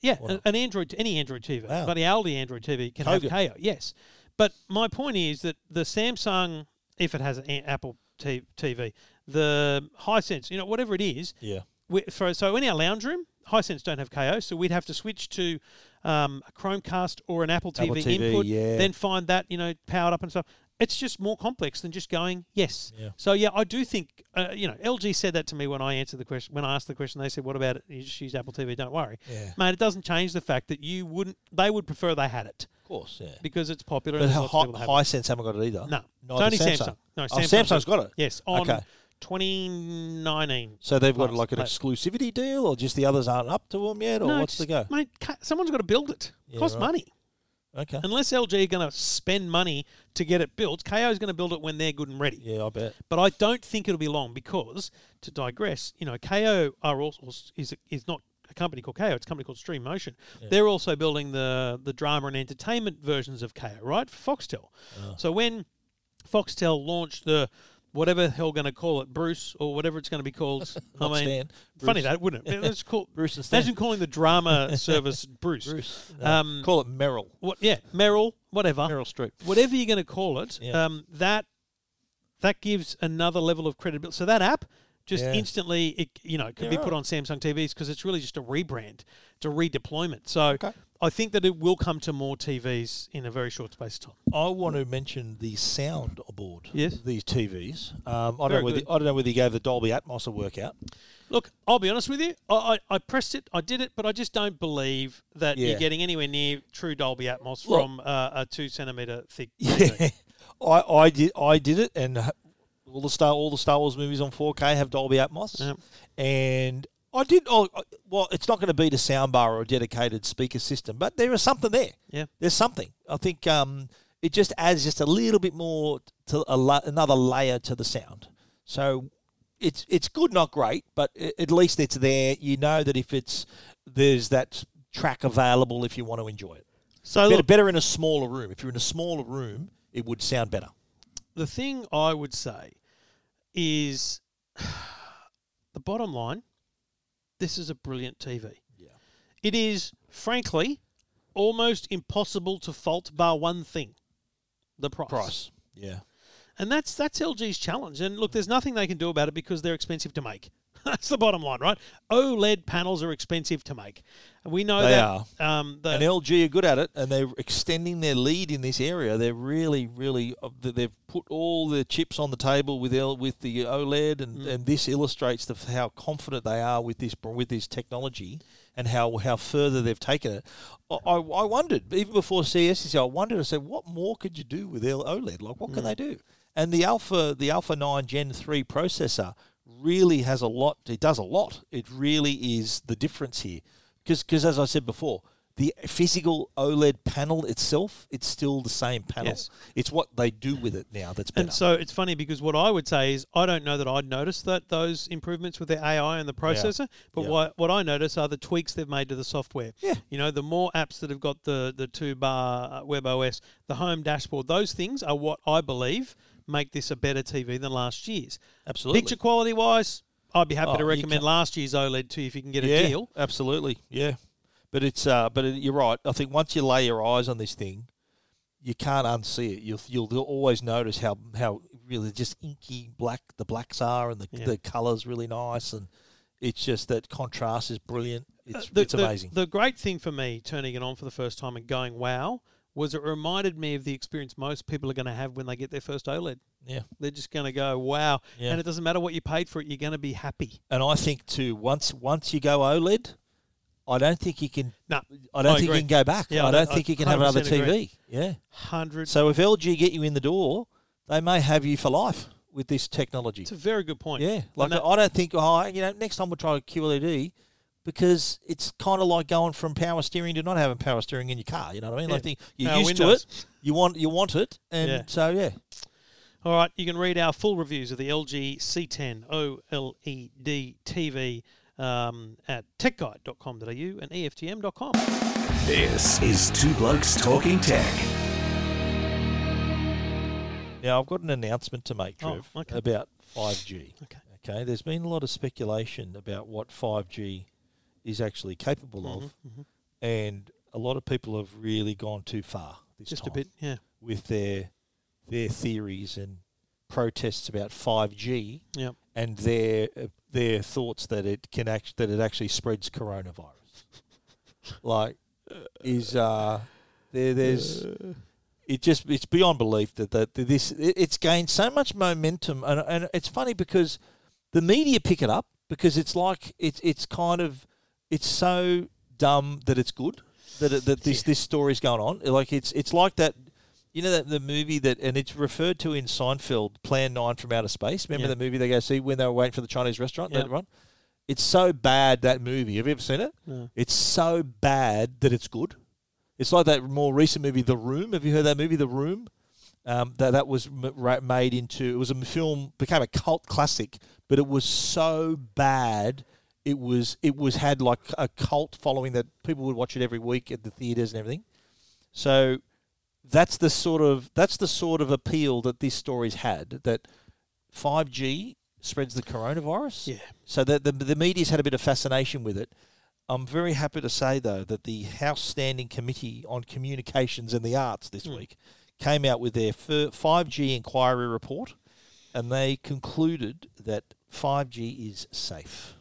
Yeah, Wow. an Android, any Android TV, Wow. but the Aldi Android TV can Kogan. have Kayo. Yes, but my point is that the Samsung, if it has an a- Apple t- TV, the Hisense, you know, whatever it is, Yeah. we, so, so in our lounge room, Hisense don't have Kayo, so we'd have to switch to um, a Chromecast or an Apple TV, Apple TV, input, yeah. then find that you know powered up and stuff. It's just more complex than just going yes. Yeah. So yeah, I do think uh, you know LG said that to me when I answered the question. When I asked the question, they said, "What about it? You just use Apple TV. Don't worry." Yeah. Mate, it doesn't change the fact that you wouldn't. They would prefer they had it Of course, yeah. because it's popular. But and how there's lots of people that have it. Hisense haven't got it either. No, Neither it's only Samsung. No, Oh, Samsung's Samsung's got it. Yes, on Okay. 2019. So they've got like an exclusivity deal, or just the others aren't up to them yet, or no, what's the go? Mate, someone's got to build it. Yeah, Costs right. money. Okay. Unless LG are going to spend money to get it built, Kayo is going to build it when they're good and ready. Yeah, I bet. But I don't think it'll be long because, to digress, you know, Kayo are also is is not a company called Kayo. It's a company called Stream Motion. They're also building the the drama and entertainment versions of Kayo, right? For Foxtel. Ah. So when Foxtel launched the whatever the hell going to call it, Bruce or whatever it's going to be called. <laughs> I mean, Stan. funny Bruce. that wouldn't it? Let's call <laughs> Bruce and Stan. Imagine calling the drama <laughs> service Bruce. Bruce. Um, Call it Merrill. What? Yeah, Merrill. whatever Meryl Streep. whatever you're going to call it, Yeah. um, that that gives another level of credibility. So that app just Yeah. instantly, it, you know, it could Yeah, be put on Samsung TVs because it's really just a rebrand, it's a redeployment. So Okay. I think that it will come to more TVs in a very short space of time. I want to mention the sound aboard Yes. these TVs. Um, I don't know whether. I don't know whether you gave the Dolby Atmos a workout. Look, I'll be honest with you. I, I, I pressed it, I did it, but I just don't believe that Yeah. you're getting anywhere near true Dolby Atmos Look- from uh, a two centimeter thick. <laughs> Yeah, I, I did I did it, and all the Star all the Star Wars movies on 4K have Dolby Atmos, Yep. and I did. Oh, well, it's not going to beat a soundbar or a dedicated speaker system, but there is something there. Yeah. there's something. I think um, it just adds just a little bit more to a la- another layer to the sound. So it's it's good, not great, but at least it's there. You know that if it's there's that track available if you want to enjoy it. So Better, look, better in a smaller room. If you're in a smaller room, it would sound better. the thing I would say is <sighs> the bottom line. This is a brilliant TV. Yeah. It is, frankly, almost impossible to fault bar one thing: the price. Price. Yeah. And that's that's LG's challenge. And look, there's nothing they can do about it because they're expensive to make. <laughs> that's the bottom line, right? OLED panels are expensive to make. And we know They that. are. Um, the, And LG are good at it, and they're extending their lead in this area. They're really, really. uh, They've put all the chips on the table with L, with the OLED, and, and this illustrates the, how confident they are with this with this technology and how how further they've taken it. I, I wondered even before CES I wondered. I said, what more could you do with L- OLED? Like, what can they do? And the Alpha the Alpha Nine Gen Three processor really has a lot. It does a lot. It really is the difference here. Because as I said before, the physical OLED panel itself, it's still the same panel. Yes. It's what they do with it now that's better. And so it's funny because what I would say is I don't know that I'd notice that those improvements with the AI and the processor, but Yeah. what what I notice are the tweaks they've made to the software. Yeah. You know, the more apps that have got the the two bar uh, web OS, the home dashboard, those things are what I believe make this a better TV than last year's. Absolutely. Picture quality wise, I'd be happy Oh, to recommend last year's OLED to you if you can get a yeah, deal. absolutely. Yeah. But it's uh, but it, you're right. I think once you lay your eyes on this thing, you can't unsee it. You'll you'll always notice how how really just inky black the blacks are, and the Yeah. the colours really nice, and it's just that contrast is brilliant. It's Uh, the, it's the- amazing. The, great thing for me turning it on for the first time and going wow was it reminded me of the experience most people are going to have when they get their first OLED. yeah. They're just going to go wow, Yeah. and it doesn't matter what you paid for it. You're going to be happy. And I think too, once once you go OLED, I don't think you can. No, I don't I think you can go back. Yeah, I I don't don't- think you can have another 100% agree. TV. Yeah. hundred. So if LG get you in the door, they may have you for life with this technology. It's a very good point. Yeah, like that- I don't think. Oh, you know, next time we'll try a QLED because it's kind of like going from power steering to not having power steering in your car. You know what I mean? Like Yeah. the, you're Power used windows. to it. You want you want it, and Yeah. so yeah. All right, you can read our full reviews of the LG C10 OLED TV um, at techguide.com.au and EFTM.com. This is Two Blokes Talking Tech. Now I've got an announcement to make, Oh, Trev, okay. about five G. Okay. Okay, there's been a lot of speculation about what five G is actually capable Mm-hmm, of, and a lot of people have really gone too far this Just time a bit, yeah. with their their theories and protests about five G. Yep. and their uh, their thoughts that it can act that it actually spreads coronavirus. <laughs> like is uh there there's it just it's beyond belief that that this it, it's gained so much momentum and and it's funny because the media pick it up because it's like it's it's kind of it's so dumb that it's good that it, that this this story's going on. Like it's it's like that you know that the movie that and it's referred to in Seinfeld Plan 9 from Outer Space. Remember Yeah. the movie they go see when they were waiting for the Chinese restaurant? Yeah. it's so bad that movie. Have you ever seen it? No. it's so bad that it's good. It's like that more recent movie The Room. Have you heard that movie The Room? Um, that that was m- made into it was a film became a cult classic, but it was so bad. It was it was had like a cult following that people would watch it every week at the theaters and everything. So that's the sort of that's the sort of appeal that this story's had. That five G spreads the coronavirus. Yeah. So that the the media's had a bit of fascination with it. I'm very happy to say though that the House Standing Committee on Communications and the Arts this hmm. week came out with their 5G inquiry report, and they concluded that 5G is safe.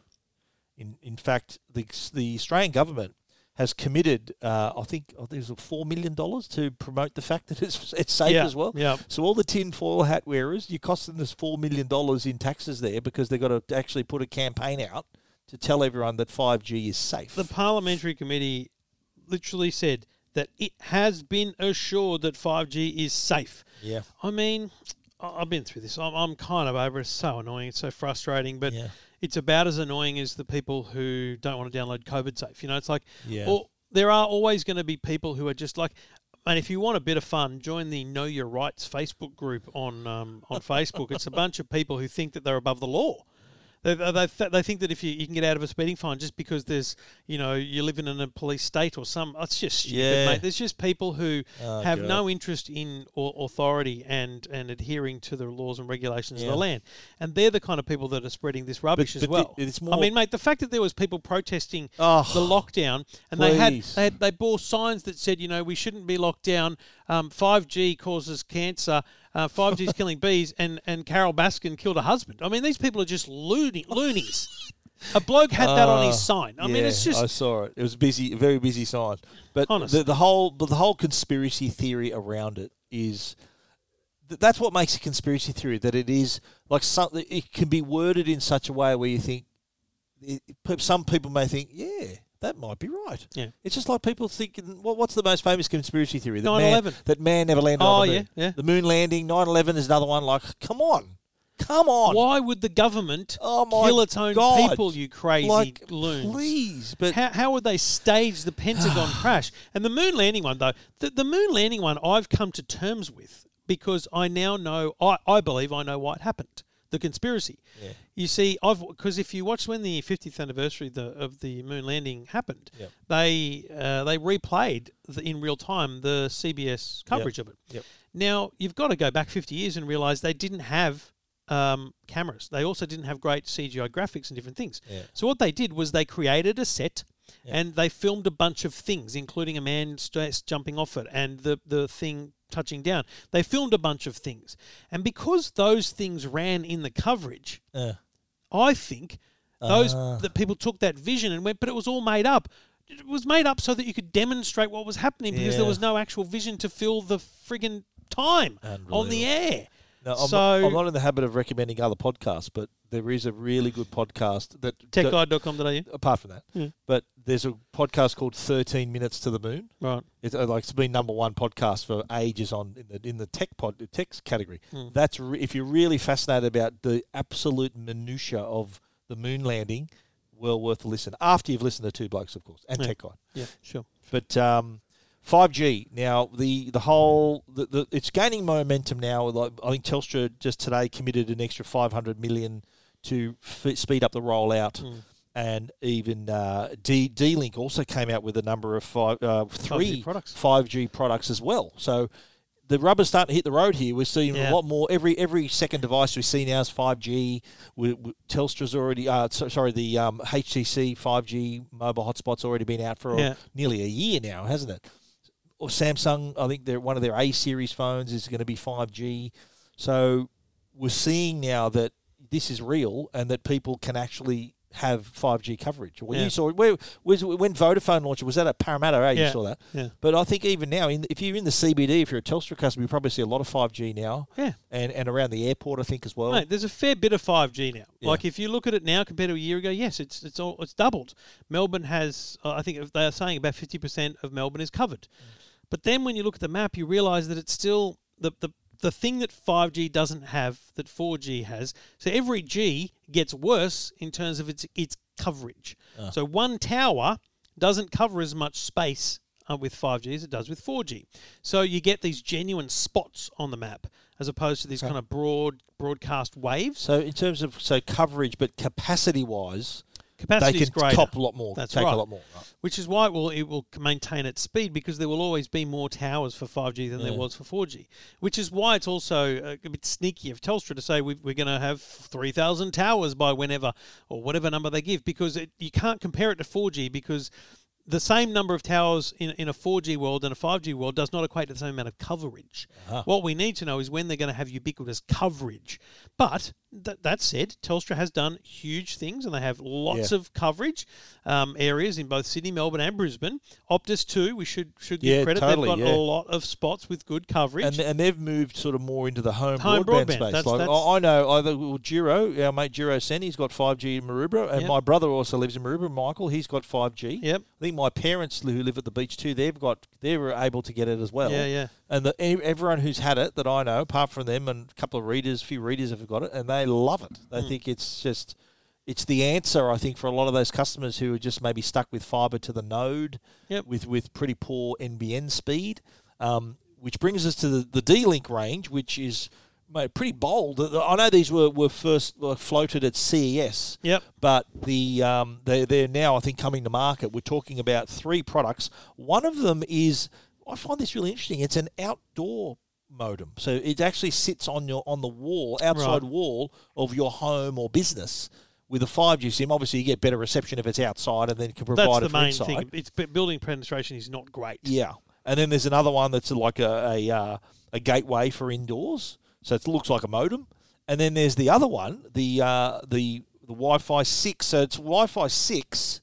In in fact, the the Australian government has committed, uh, I think, I think it four million dollars to promote the fact that it's it's safe Yeah, as well. yeah. So all the tin foil hat wearers, you're costing us four million dollars in taxes there because they've got to actually put a campaign out to tell everyone that 5G is safe. The parliamentary committee literally said that it has been assured that 5G is safe. yeah. I mean, I've been through this. I'm, I'm kind of over it. It's so annoying. It's so frustrating. But Yeah. It's about as annoying as the people who don't want to download COVID Safe. You know, it's like, Yeah. or there are always going to be people who are just like, and if you want a bit of fun, join the Know Your Rights Facebook group on um, on <laughs> Facebook. It's a bunch of people who think that they're above the law. They, they, they, th- they think that if you, you can get out of a speeding fine just because there's, you know, you're living in a police state or some, it's just stupid, Yeah. mate. There's just people who Oh, have God. no interest in au- authority and, and adhering to the laws and regulations Yeah. of the land. And they're the kind of people that are spreading this rubbish as but well. it's I mean, mate, the fact that there was people protesting Oh, the lockdown and they had, they had they bore signs that said, you know, we shouldn't be locked down. Um, 5G causes cancer. Uh, 5G is killing bees, and, and Carole Baskin killed a husband. I mean, these people are just loony, loonies. A bloke had that on his Ah, sign. I mean, it's just I saw it. It was busy, a very busy sign. But the, the whole, but the whole conspiracy theory around it is th- that's what makes a conspiracy theory. That it is like something. It can be worded in such a way where you think. It, some people may think, yeah, that might be right. Yeah. It's just like people thinking, what, what's the most famous conspiracy theory? That 9/11. Man, that man never landed Oh, on the yeah, moon. yeah. The moon landing, 9-11 is another one. Like, come on. Come on. why would the government Oh, kill its own God. people? You crazy like, loons! Please. But How, how would they stage the Pentagon <sighs> crash? And the moon landing one, though, the, the moon landing one, I've come to terms with because I now know, I, I believe I know why it happened. The conspiracy. Yeah. You see, I've because if you watch when the 50th anniversary of the, of the moon landing happened, Yep. they uh, they replayed the, in real time the CBS coverage of it. Yep. Now you've got to go back 50 years and realize they didn't have um, cameras. They also didn't have great CGI graphics and different things. Yeah. So what they did was they created a set Yeah. and they filmed a bunch of things, including a man st- jumping off it and the, the thing touching down. They filmed a bunch of things. And because those things ran in the coverage, uh, I think those Ah. that people took that vision and went, but it was all made up. It was made up so that you could demonstrate what was happening because there was no actual vision to fill the friggin' time on the air. No, I'm, so not, I'm not in the habit of recommending other podcasts, but there is a really good podcast that techguide.com.au. apart from that, Yeah. but there's a podcast called 13 Minutes to the Moon. Right. It's uh, like it's been number one podcast for ages on in the in the tech pod the tech category. Hmm. That's re- if you're really fascinated about the absolute minutia of the moon landing, well worth a listen. After you've listened to two blokes, of course, and Yeah. Tech Guide. Yeah, sure. But um, 5G now the the whole the, the it's gaining momentum now. Like I think Telstra just today committed an extra 500 million to f- speed up the rollout. Mm. And even uh, D D Link also came out with a number of five, uh, three products. 5G products as well. So the rubber's starting to hit the road here. We're seeing Yeah. a lot more. Every every second device we see now is 5G. We, we, Telstra's already, uh, so, sorry, the um, HTC 5G mobile hotspot's already been out for Yeah. nearly a year now, hasn't it? Or Samsung, I think they're one of their A series phones is going to be 5G. So we're seeing now that this is real and that people can actually have 5G coverage. Well, Yeah. you saw where was when Vodafone launched it was that at Parramatta? Eh? You Yeah. saw that. Yeah. But I think even now, in, if you're in the CBD, if you're a Telstra customer, you probably see a lot of 5G now. Yeah. And and around the airport, I think as well. Mate, there's a fair bit of 5G now. Yeah. Like if you look at it now compared to a year ago, yes, it's it's all it's doubled. Melbourne has, uh, I think they are saying about 50% of Melbourne is covered. But then when you look at the map, you realise that it's still the the the thing that 5G doesn't have that 4G has. So every G gets worse in terms of its its coverage. Ah. So one tower doesn't cover as much space uh, with 5G as it does with 4G. So you get these genuine spots on the map as opposed to these kind of broad broadcast waves. So in terms of so coverage, but capacity wise, Capacity they is can greater. cop a lot more. That's take right. a lot more. Right. which is why it will it will maintain its speed because there will always be more towers for 5G than there mm. was for 4G. Which is why it's also a, a bit sneaky of Telstra to say we, we're going to have 3,000 towers by whenever or whatever number they give because it, you can't compare it to 4G because the same number of towers in, in a 4G world and a 5G world does not equate to the same amount of coverage. Ah. What we need to know is when they're going to have ubiquitous coverage. But th- that said, Telstra has done huge things and they have lots Yeah. of coverage um, areas in both Sydney, Melbourne, and Brisbane. Optus too. We should should give Yeah, credit. totally, They've got yeah. a lot of spots with good coverage. and and they've moved sort of more into the home, Home broadband, broadband, space. that's- like that's- I know either well, Giro, our mate Giro Sen, he's got five G in Maroubra, and Yep. my brother also lives in Maroubra. Michael, he's got five G. Yep. I think my parents who live at the beach too, they've got they're able to get it as well. Yeah, yeah. And the, everyone who's had it that I know, apart from them and a couple of readers, a few readers have got it, and they love it. They Hmm. think it's just it's the answer. I think for a lot of those customers who are just maybe stuck with fibre to the node, Yep. with with pretty poor NBN speed. Um, which brings us to the, the D-Link range, which is mate, pretty bold. I know these were, were first floated at CES, Yep. but the um, they they're now I think coming to market. We're talking about three products. One of them is I find this really interesting. It's an outdoor modem, so it actually sits on your on the wall outside Right. wall of your home or business. With a 5G SIM, obviously you get better reception if it's outside, and then can provide That's it the for main inside. thing. It's building penetration is not great. Yeah, and then there's another one that's like a a, uh, a gateway for indoors, so it looks like a modem. And then there's the other one, the uh, the the Wi-Fi six. So it's Wi-Fi six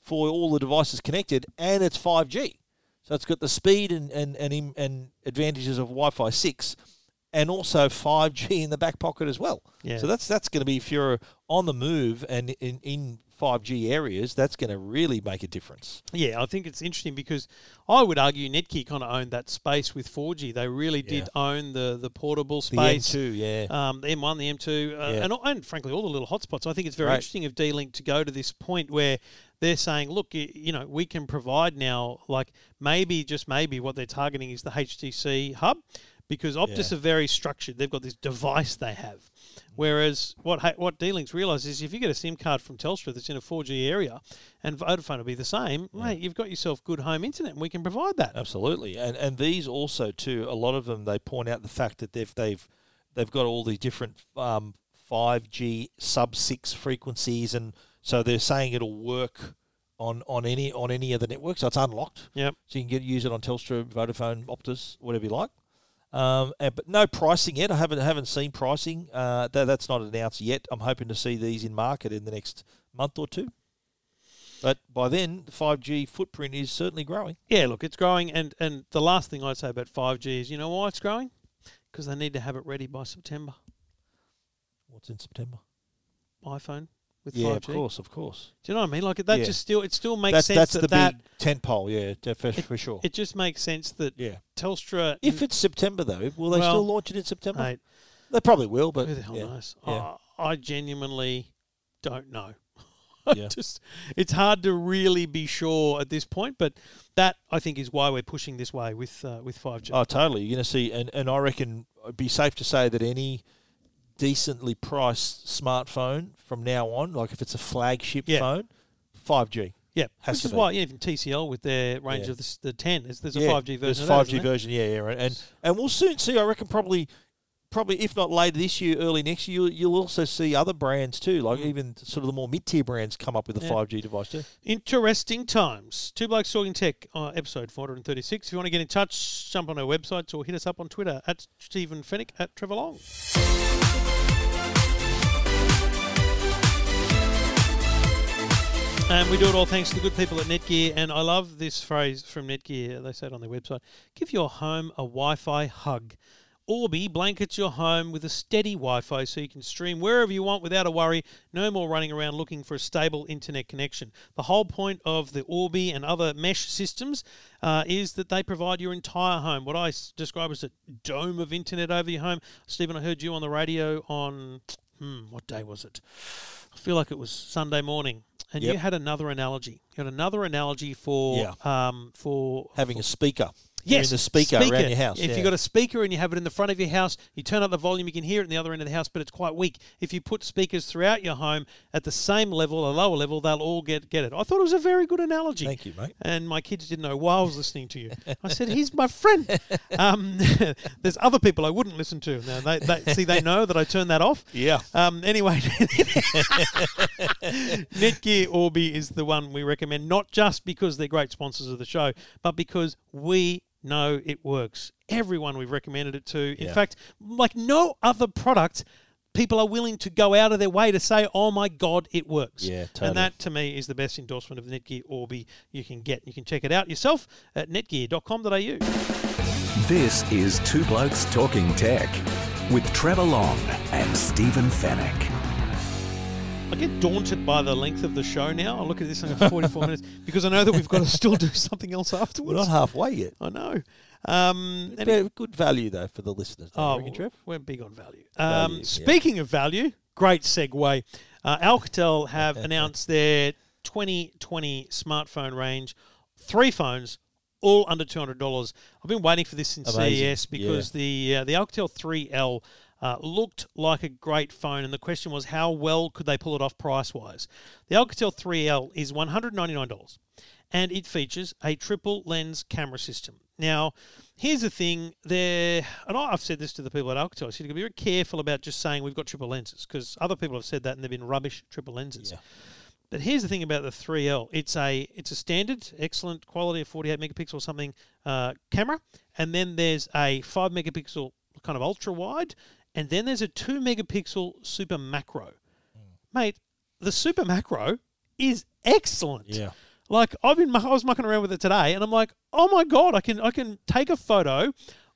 for all the devices connected, and it's 5G. So it's got the speed and and and, and advantages of Wi-Fi six, and also 5G in the back pocket as well. Yeah. So that's that's going to be if you're on the move and in in 5G areas, that's going to really make a difference. Yeah, I think it's interesting because I would argue Netgear kind of owned that space with 4G. They really did own the the portable space. The space. M2, yeah. Um, the M1, the M2, uh, Yeah. and, and frankly, all the little hotspots. I think it's very Right. interesting of D-Link to go to this point where they're saying, look, y- you know, we can provide now, like maybe, just maybe, what they're targeting is the HTC hub because Optus Yeah. are very structured. They've got this device they have. Whereas what ha- what D-Link's realised is if you get a SIM card from Telstra that's in a 4G area, and Vodafone will be the same, mate, you've got yourself good home internet, and we can provide that. Absolutely, and and these also too. A lot of them they point out the fact that they've they've they've got all these different um, 5G sub six frequencies, and so they're saying it'll work on on any on any of the networks. So it's unlocked, Yep. so you can get use it on Telstra, Vodafone, Optus, whatever you like. Um, and, but no pricing yet. I haven't haven't seen pricing. Uh, that, that's not announced yet. I'm hoping to see these in market in the next month or two. But by then, the 5G footprint is certainly growing. Yeah, look, it's growing, and and the last thing I'd say about five G is, you know why it's growing? Because they need to have it ready by September. What's in September? iPhone with Yeah, five G. of course, of course. Do you know what I mean? Like that Yeah. just still it still makes That's sense that's that the that big tent pole, yeah, for, for sure. it just makes sense that yeah. Telstra. If it's September though, will they Well, still launch it in September? mate, They probably will, but who the hell yeah. knows? Yeah. I, I genuinely don't know. <laughs> Yeah. just it's hard to really be sure at this point, but that I think is why we're pushing this way with uh, with five G. Oh, totally. You're going to see, and, and I reckon it'd be safe to say that any decently priced smartphone from now on, like if it's a flagship Yeah. phone, 5G. yeah, has which to is be. why even TCL with their range Yeah. of the, the ten, there's, there's a Yeah, five G there's version. a 5G version, yeah, yeah, right. and and we'll soon see. I reckon probably, probably if not later this year, early next year, you'll, you'll also see other brands too, like even sort of the more mid-tier brands come up with a Mm. Yeah. 5G device too. Interesting times. Two Blokes Talking Tech, uh, episode 436. If you want to get in touch, jump on our websites or hit us up on Twitter at Stephen Fenech, at Trevor Long. And we do it all thanks to the good people at Netgear. And I love this phrase from Netgear. They say it on their website give your home a Wi Fi hug. Orbi blankets your home with a steady Wi Fi so you can stream wherever you want without a worry. No more running around looking for a stable internet connection. The whole point of the Orbi and other mesh systems uh, is that they provide your entire home. What I s- describe as a dome of internet over your home. Stephen, I heard you on the radio on, hmm, what day was it? I feel like it was Sunday morning. And you had another analogy. You had another analogy for Yeah. um, for Having a speaker. Hearing the speaker around your house, If yeah. you've got a speaker and you have it in the front of your house, you turn up the volume, you can hear it in the other end of the house, but it's quite weak. If you put speakers throughout your home at the same level, a lower level, they'll all get get it. I thought it was a very good analogy. Thank you, mate. And my kids didn't know why I was listening to you. I said, "He's my friend." <laughs> Um, <laughs> there's other people I wouldn't listen to. Now they, they see they know that I turned that off. Yeah. Um, anyway, <laughs> Netgear Orbi is the one we recommend, not just because they're great sponsors of the show, but because we know it works. Everyone we've recommended it to. In Yeah. fact, like no other product, people are willing to go out of their way to say, "Oh my God, it works." Yeah, totally. And that to me is the best endorsement of the Netgear Orbi you can get. You can check it out yourself at netgear.com.au. This is Two Blokes Talking Tech with Trevor Long and Stephen Fenech. I get daunted by the length of the show now. I look at this and go 44 <laughs> minutes because I know that we've got to still do something else afterwards. We're not halfway yet. I know. Um, Very good value though for the listeners. oh, reckon, we're big on value. Value, Um, yeah. speaking of value, great segue. Uh, Alcatel have <laughs> announced their 2020 smartphone range. Three phones, all under $200. I've been waiting for this since Amazing, CES because the uh, the Alcatel 3L uh, looked like a great phone, and the question was how well could they pull it off price wise. The Alcatel 3L is $199, and it features a triple lens camera system. Now, here's the thing: there, and I've said this to the people at Alcatel. I said, be very careful about just saying we've got triple lenses because other people have said that and they've been rubbish triple lenses." Yeah. But here's the thing about the 3L: it's a it's a standard, excellent quality of 48 megapixel or something uh, camera, and then there's a five megapixel kind of ultra wide, and then there's a two megapixel super macro. Mate, the super macro is excellent. Yeah. Like I've been, I was mucking around with it today, and I'm like, oh my god, I can I can take a photo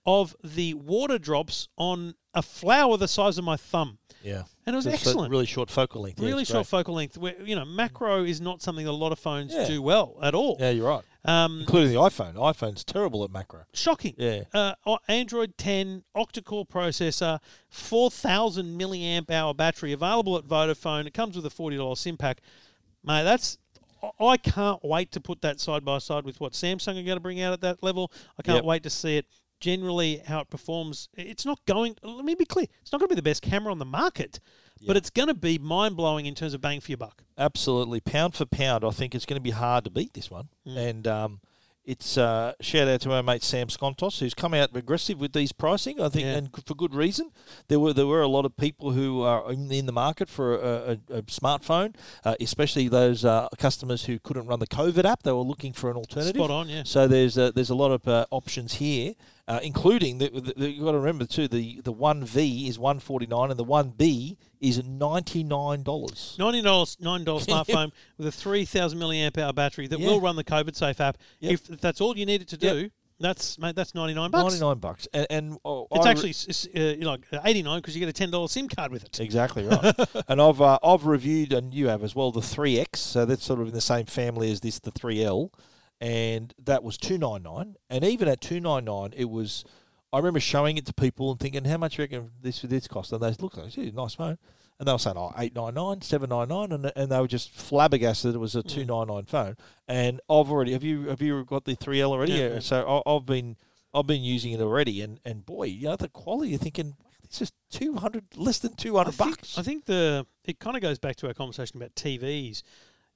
of the water drops on a flower the size of my thumb, Yeah. and it was So excellent. Really short focal length. Really it's short great. focal length. Where you know, macro is not something that a lot of phones Yeah. do well at all. Yeah, you're right. Um, Including the iPhone. IPhone's terrible at macro. shocking. Yeah. Uh, Android 10 octa-core processor, 4,000 milliamp hour battery, available at Vodafone. It comes with a $40 SIM pack. Mate, that's. I- I can't wait to put that side by side with what Samsung are going to bring out at that level. I can't Yep. wait to see it. Generally, how it performs. It's not going. Let me be clear. It's not going to be the best camera on the market, but it's going to be mind blowing in terms of bang for your buck. Absolutely. Pound for pound, I think it's going to be hard to beat this one. Mm. And um, it's uh, shout out to our mate Sam Skontos, who's come out aggressive with these pricing. I think, Yeah. and for good reason. There were there were a lot of people who are in, in the market for a, a, a smartphone, uh, especially those uh, customers who couldn't run the COVID app. They were looking for an alternative. Spot on, yeah. So there's a, there's a lot of uh, options here, uh, including the, the, the, you've got to remember too the the one V is one forty nine and the one B is ninety nine dollars. Ninety dollars, nine dollars <laughs> smartphone with a three thousand milliamp hour battery that Yeah. will run the COVID Safe app. Yep. If, if that's all you need it to do, Yep. that's mate, that's ninety nine bucks. Ninety nine bucks, and, and oh, It's I actually s- s- uh, you know, like eighty nine because you get a ten dollar SIM card with it. exactly right. <laughs> and I've uh, I've reviewed, and you have as well, the three X. So that's sort of in the same family as this, the three L, and that was two nine nine. And even at two nine nine, it was. I remember showing it to people and thinking, how much do you reckon this this cost? And they looked like, "Gee, nice phone. And they were saying, oh, 899 799 and, and they were just flabbergasted it was a mm. 299 phone. And I've already, have you have you got the 3L already? Yeah. Yeah. So I, I've been I've been using it already. And, and boy, you know, the quality, you're thinking, this is 200, less than 200 I think, bucks. I think the it kind of goes back to our conversation about TVs.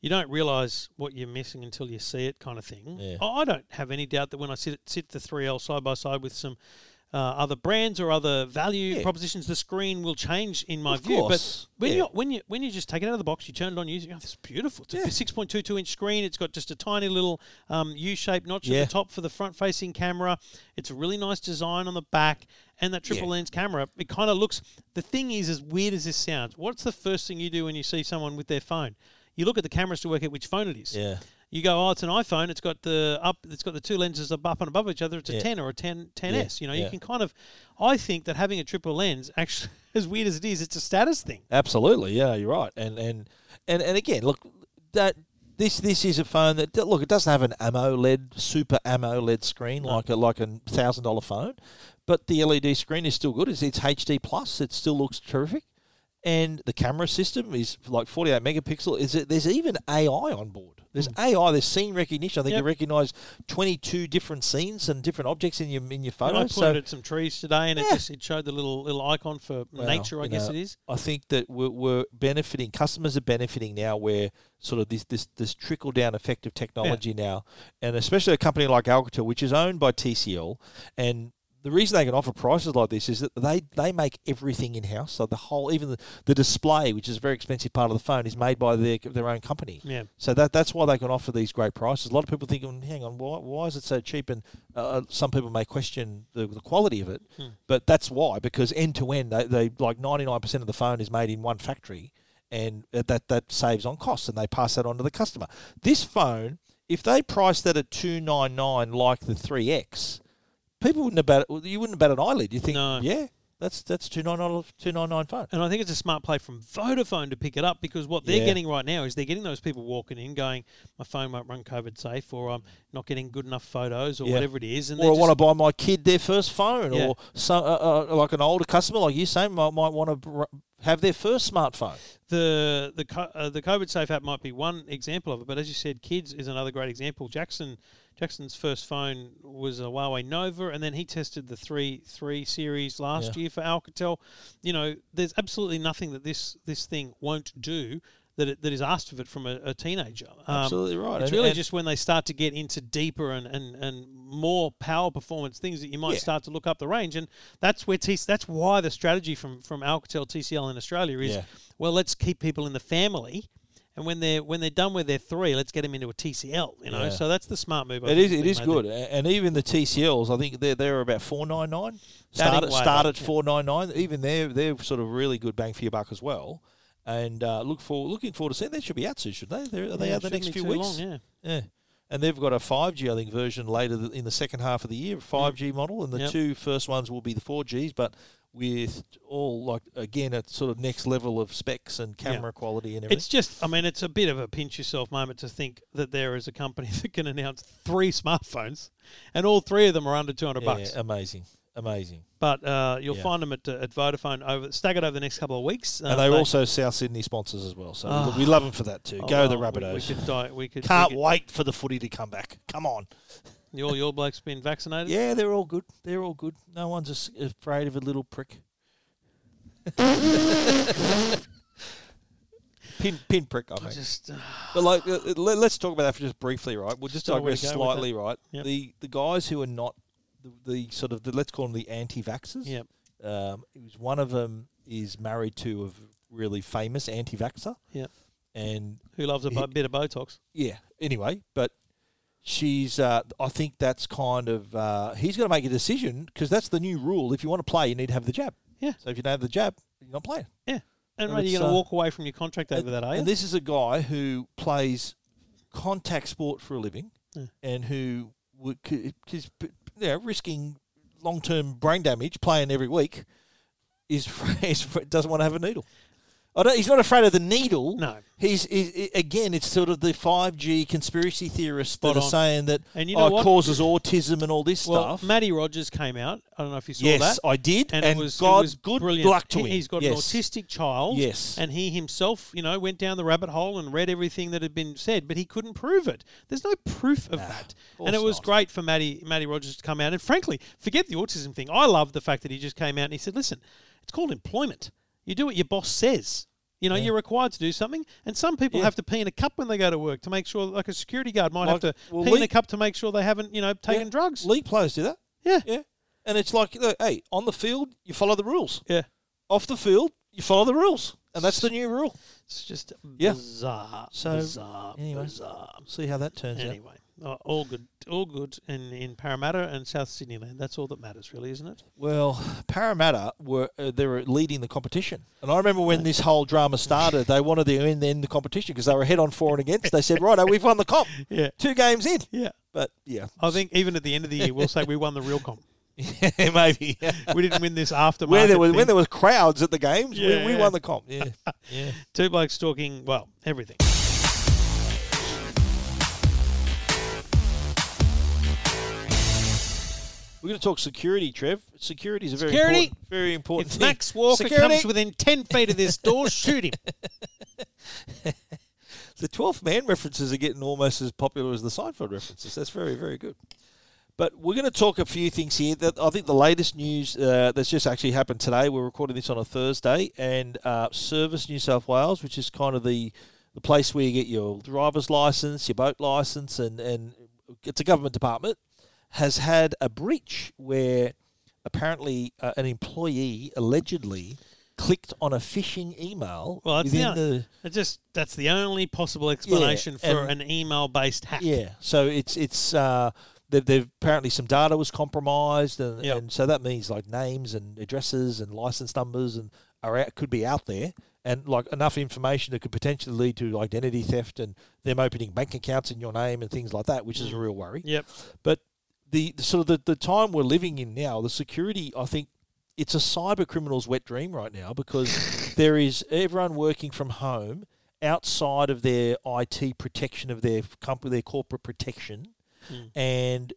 You don't realise what you're missing until you see it, kind of thing. Yeah. I don't have any doubt that when I sit sit the three L side by side with some uh, other brands or other value Yeah. propositions, the screen will change in my Of view. course, But when yeah. you when you when you just take it out of the box, you turn it on, you think, oh, this is beautiful. It's a six point two two inch screen. It's got just a tiny little um, U shaped notch at the top for the front facing camera. It's a really nice design on the back. And that triple Yeah. lens camera, it kind of looks. The thing is, as weird as this sounds, what's the first thing you do when you see someone with their phone? You look at the cameras to work out which phone it is. Yeah. You go, oh, it's an iPhone. It's got the up. It's got the two lenses up and above each other. It's a Yeah. 10 or a 10 10s. You know, you can kind of. I think that having a triple lens, <laughs> actually, as weird as it is, it's a status thing. Absolutely, yeah, you're right. And and and, and again, look that this this is a phone that look it doesn't have an AMOLED super AMOLED screen like a like a thousand dollar phone, but the LED screen is still good. It's it's HD plus. It still looks terrific. And the camera system is like 48 megapixel. Is it? There's even AI on board. There's AI. There's scene recognition. I think Hmm. Yep. you recognise 22 different scenes and different objects in your in your And I pointed So at some trees today, and it just it showed the little little icon for Well, nature. I guess know, it is. I think that we're, we're benefiting. Customers are benefiting now, where sort of this this this trickle down effect of technology now, and especially a company like Alcatel, which is owned by TCL, and the reason they can offer prices like this is that they, they make everything in house. So the whole, even the, the display, which is a very expensive part of the phone, is made by their their own company. Yeah. So that that's why they can offer these great prices. A lot of people think, "Oh, hang on, why, why is it so cheap? And uh, some people may question the, the quality of it, Hmm. but that's why because end to end, they, they like ninety nine percent of the phone is made in one factory, and that that saves on costs, and they pass that on to the customer. This phone, if they priced that at two nine nine like the three X, people wouldn't about it. you wouldn't bat an eyelid. You think, No. yeah, that's that's two nine nine two nine nine phone. And I think it's a smart play from Vodafone to pick it up because what they're Yeah. getting right now is they're getting those people walking in going, my phone won't run COVID safe, or I'm not getting good enough photos, or Yeah. whatever it is. And or I they're want to buy my kid their first phone, Yeah. or some uh, uh, like an older customer like you say might, might want to br- have their first smartphone. the the co- uh, the COVID safe app might be one example of it, but as you said, kids is another great example. Jackson Jackson's first phone was a Huawei Nova, and then he tested the three three series last Yeah. year for Alcatel. You know, there's absolutely nothing that this this thing won't do that it, that is asked of it from a, a teenager. Um, Absolutely right. It's And- really and- just when they start to get into deeper and, and, and more power performance things that you might Yeah. start to look up the range, and that's where T- that's why the strategy from from Alcatel TCL in Australia is Yeah. well, let's keep people in the family, and when they're when they're done with their three, let's get them into a TCL. You know, Yeah. so that's the smart move. I It is. It is good, there. And even the TCLs, I think they're they're about four nine nine. Start at, start at four nine nine. Even they're they're sort of really good bang for your buck as well. And uh, look for looking forward to seeing. They should be out soon, should they? They're, are they out the next few weeks? long, yeah. Yeah. And they've got a 5G, I think, version later in the second half of the year, 5G model, and the Yep. two first ones will be the 4Gs, but with all like again a sort of next level of specs and camera quality and everything. It's just, I mean, it's a bit of a pinch yourself moment to think that there is a company <laughs> that can announce three smartphones, and all three of them are under two hundred yeah, bucks. amazing, amazing. But uh, you'll Yeah. find them at, at Vodafone over staggered over the next couple of weeks. Uh, and they're they- also South Sydney sponsors as well, so we- Ah. we love them for that too. oh, Go the well, we- Rabbitohs! We, could die. We could. Can't we could, wait for the footy to come back. Come on. Your your blokes been vaccinated. Yeah, they're all good. They're all good. No one's as- afraid of a little prick. <laughs> pin pin prick. I I mean. just. Uh, But like, uh, uh, let, us talk about that for just briefly, right? We'll just digress to go with slightly, right? Yep. The the guys who are not the, the sort of the let's call them the anti-vaxxers. Yep. Um, it was one of them is married to a really famous anti-vaxxer. Yep. And who loves a bit of Botox? yeah. Anyway, but she's. Uh, I think that's kind of. Uh, he's going to make a decision because that's the new rule. If you want to play, you need to have the jab. Yeah. So if you don't have the jab, you're not playing. Yeah. And And you're going to uh, walk away from your contract over that, are you? And this is a guy who plays contact sport for a living, Yeah. and who would you know, risking long term brain damage playing every week. Is, <laughs> is doesn't want to have a needle. He's not afraid of the needle. No. He's, he's again. It's sort of the five G conspiracy theorists Spot that are saying that And you know oh, what? causes autism and all this well, stuff. Matty Rogers came out. I don't know if you saw yes, that. Yes, I did, and, and, it was, it was good brilliant. luck to He- him. He's got yes. an autistic child. Yes. And he himself, you know, went down the rabbit hole and read everything that had been said, but he couldn't prove it. There's no proof of Nah, that. of And it was not. great for Matty, Matty Rogers to come out. And frankly, forget the autism thing. I love the fact that he just came out and he said, listen, it's called employment. You do what your boss says. You know, Yeah. you're required to do something, and some people Yeah. have to pee in a cup when they go to work to make sure, like a security guard might Like, have to well, pee in a cup to make sure they haven't, you know, taken Yeah. drugs. League players do that. Yeah. Yeah. And it's like, look, hey, on the field, you follow the rules. Yeah. Off the field, you follow the rules. And that's the new rule. It's just Yeah. bizarre, So, bizarre, anyway. bizarre. See how that turns out. Anyway, uh, all good, all good in, in Parramatta and South Sydney land. That's all that matters, really, isn't it? Well, Parramatta were uh, they were leading the competition, and I remember when this whole drama started, they wanted to end, end the competition because they were head on for and against. They said, "Right, we've won the comp, <laughs> Yeah, two games in." yeah. But yeah, I think even at the end of the year, we'll say we won the real comp. <laughs> maybe <laughs> We didn't win this aftermarket. where there was thing. when there was crowds at the games, we, we Yeah. won the comp. Yeah, yeah. Two blokes talking, well, everything. We're going to talk security, Trev. Security is a very Security? important, very important If thing. Max Walker Security? comes within 10 feet of this door, shoot him. <laughs> the 12th man references are getting almost as popular as the Seinfeld references. That's very, very good. But we're going to talk a few things here. That I think the latest news uh, that's just actually happened today. We're recording this on a Thursday, and uh, Service New South Wales, which is kind of the the place where you get your driver's license, your boat license, and and it's a government department, has had a breach where apparently uh, an employee allegedly clicked on a phishing email Well, that's the, the It's just that's the only possible explanation for an email-based hack. Yeah, so it's it's uh, they've, they've apparently some data was compromised, and, Yep. and so that means like names and addresses and license numbers and are out, could be out there, and like enough information that could potentially lead to identity theft and them opening bank accounts in your name and things like that, which is a real worry. Yep. But the, the sort of the, the time we're living in now, the security, I think it's a cyber criminal's wet dream right now because <laughs> there is everyone working from home outside of their IT protection of their company, their corporate protection, Mm. and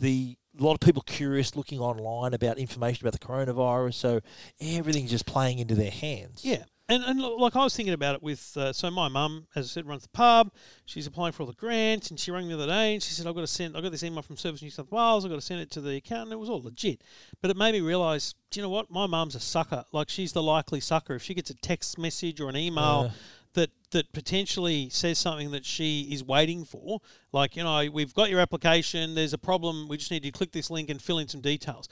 the a lot of people curious looking online about information about the coronavirus. So everything's just playing into their hands. Yeah. And, and like I was thinking about it with uh, so my mum, as I said, runs the pub. She's applying for all the grants, and she rang me the other day and she said, "I've got to send. I got this email from Service New South Wales. I've got to send it to the accountant." It was all legit, but it made me realise, do you know what? My mum's a sucker. Like she's the likely sucker. If she gets a text message or an email Yeah. that that potentially says something that she is waiting for, like you know, we've got your application. There's a problem. We just need you to click this link and fill in some details.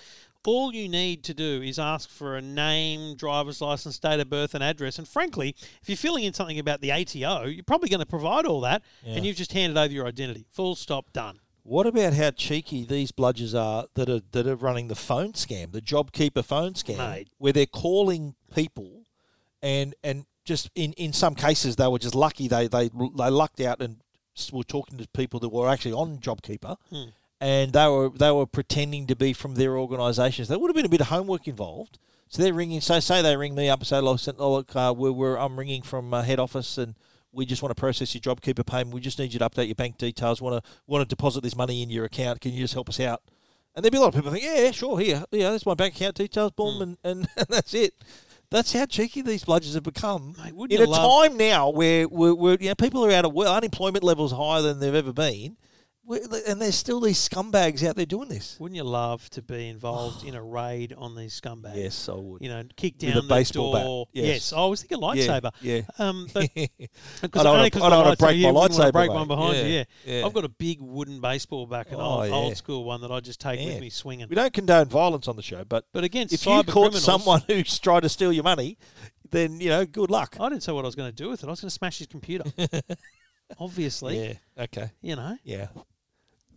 All you need to do is ask for a name, driver's license, date of birth, and address. And frankly, if you're filling in something about the ATO, you're probably going to provide all that, Yeah. and you've just handed over your identity. Full stop, done. What about how cheeky these bludgers are that are that are running the phone scam, the JobKeeper phone scam, Mate. where they're calling people, and and just in, in some cases they were just lucky they they they lucked out and were talking to people that were actually on JobKeeper, Hmm. And they were they were pretending to be from their organisations. There would have been a bit of homework involved. So they're ringing. So say they ring me up and say, "Look, look uh, we're, we're I'm ringing from uh, head office and." We just want to process your JobKeeper payment. We just need you to update your bank details. Want to want to deposit this money in your account? Can you just help us out? And there'd be a lot of people think, yeah, yeah, sure, here, yeah, that's my bank account details, boom, and, and, <laughs> and that's it. That's how cheeky these bludgers have become. Mate, in a love- time now where we're, we're, you know, people are out of work, unemployment levels higher than they've ever been, and there's still these scumbags out there doing this. Wouldn't you love to be involved <sighs> in a raid on these scumbags? Yes, I would. You know, kick With down a baseball the bat. door. Yes. I was thinking lightsaber. Yeah. Um, but <laughs> I don't wanna- 'cause I my wanna lightsaber, break my lightsaber, break one behind you. Yeah, Yeah. yeah. I've got a big wooden baseball back, an Oh, old, yeah. old school one that I just take Yeah. with me swinging. we don't condone violence on the show, but But against if you caught someone <laughs> who's tried to steal your money, then, you know, good luck. I didn't say what I was going to do with it. I was going to smash his computer. <laughs> Obviously, Yeah, okay. you know. Yeah.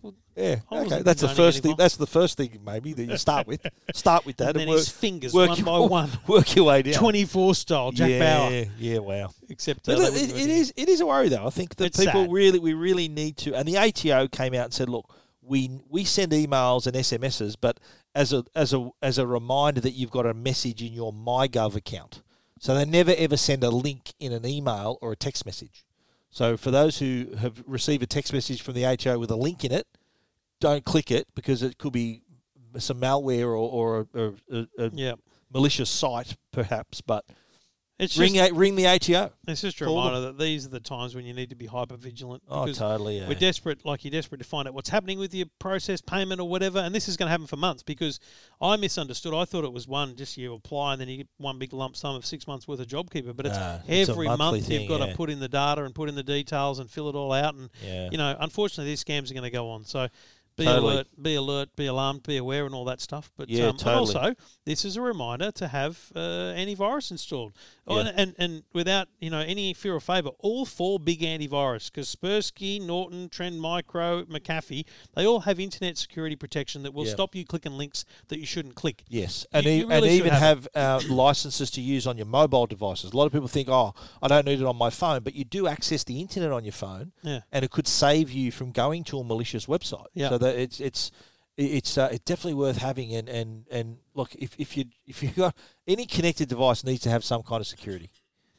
Well, Yeah, okay. That's the first thing. That's the first thing, maybe that you start with. <laughs> Start with that And and, then work, his fingers, work one your, by <laughs> one. Work your way down. 24 style, Jack yeah, Bauer. Yeah, wow. Except uh, But they look, wouldn't it, it is it is a worry though. I think that It's people sad. really we really need to. And the ATO came out and said, look, we we send emails and SMSs, but as a as a as a reminder that you've got a message in your MyGov account. So they never ever send a link in an email or a text message. So for those who have received a text message from the ATO with a link in it, don't click it because it could be some malware or, or a, a, a Yeah. malicious site, perhaps. But It's ring just, a, ring the ATO. it's just a call reminder that these are the times when you need to be hyper vigilant. Oh, totally. Yeah. We're desperate, like you're desperate to find out what's happening with your process payment or whatever, and this is going to happen for months because I misunderstood. I thought it was one, just you apply and then you get one big lump sum of six months worth of JobKeeper, but it's Nah, every monthly month thing, you've got yeah. to put in the data and put in the details and fill it all out, and Yeah. you know, unfortunately, these scams are going to go on. So. Be Totally. alert, be alert, be alarmed, be aware, and all that stuff. But, Yeah, um, totally. also, this is a reminder to have uh, antivirus installed. Oh, Yeah. and, and and without you know any fear or favour, all four big antivirus because Kaspersky, Norton, Trend Micro, McAfee, they all have internet security protection that will Yeah. stop you clicking links that you shouldn't click. Yes, and, You- e- you really and even have have, uh, licenses to use on your mobile devices. A lot of people think, oh, I don't need it on my phone, but you do access the internet on your phone, Yeah. and it could save you from going to a malicious website. Yeah. So that it's it's it's uh, it's definitely worth having. And, and, and look, if, if you if you got any connected device needs to have some kind of security.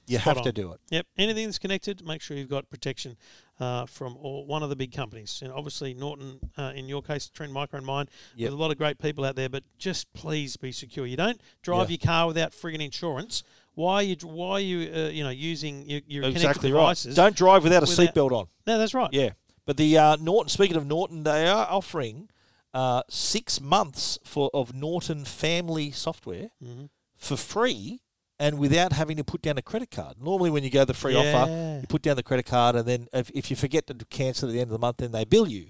You Spot have to do it. Yep. Anything that's connected, make sure you've got protection uh, from all, one of the big companies. And obviously, Norton, uh, in your case, Trend Micro and mine, Yep. with a lot of great people out there. But just please be secure. You don't drive Yeah. your car without frigging insurance. Why are you? Why are you? Uh, you know, using your, your connected Exactly right. devices? Don't drive without a seatbelt on. No, that's right. Yeah, but the uh, Norton. Speaking of Norton, they are offering uh, six months for of Norton family software Mm-hmm. for free and without having to put down a credit card. Normally, when you go the free Yeah. offer, you put down the credit card, and then if, if you forget to cancel at the end of the month, then they bill you.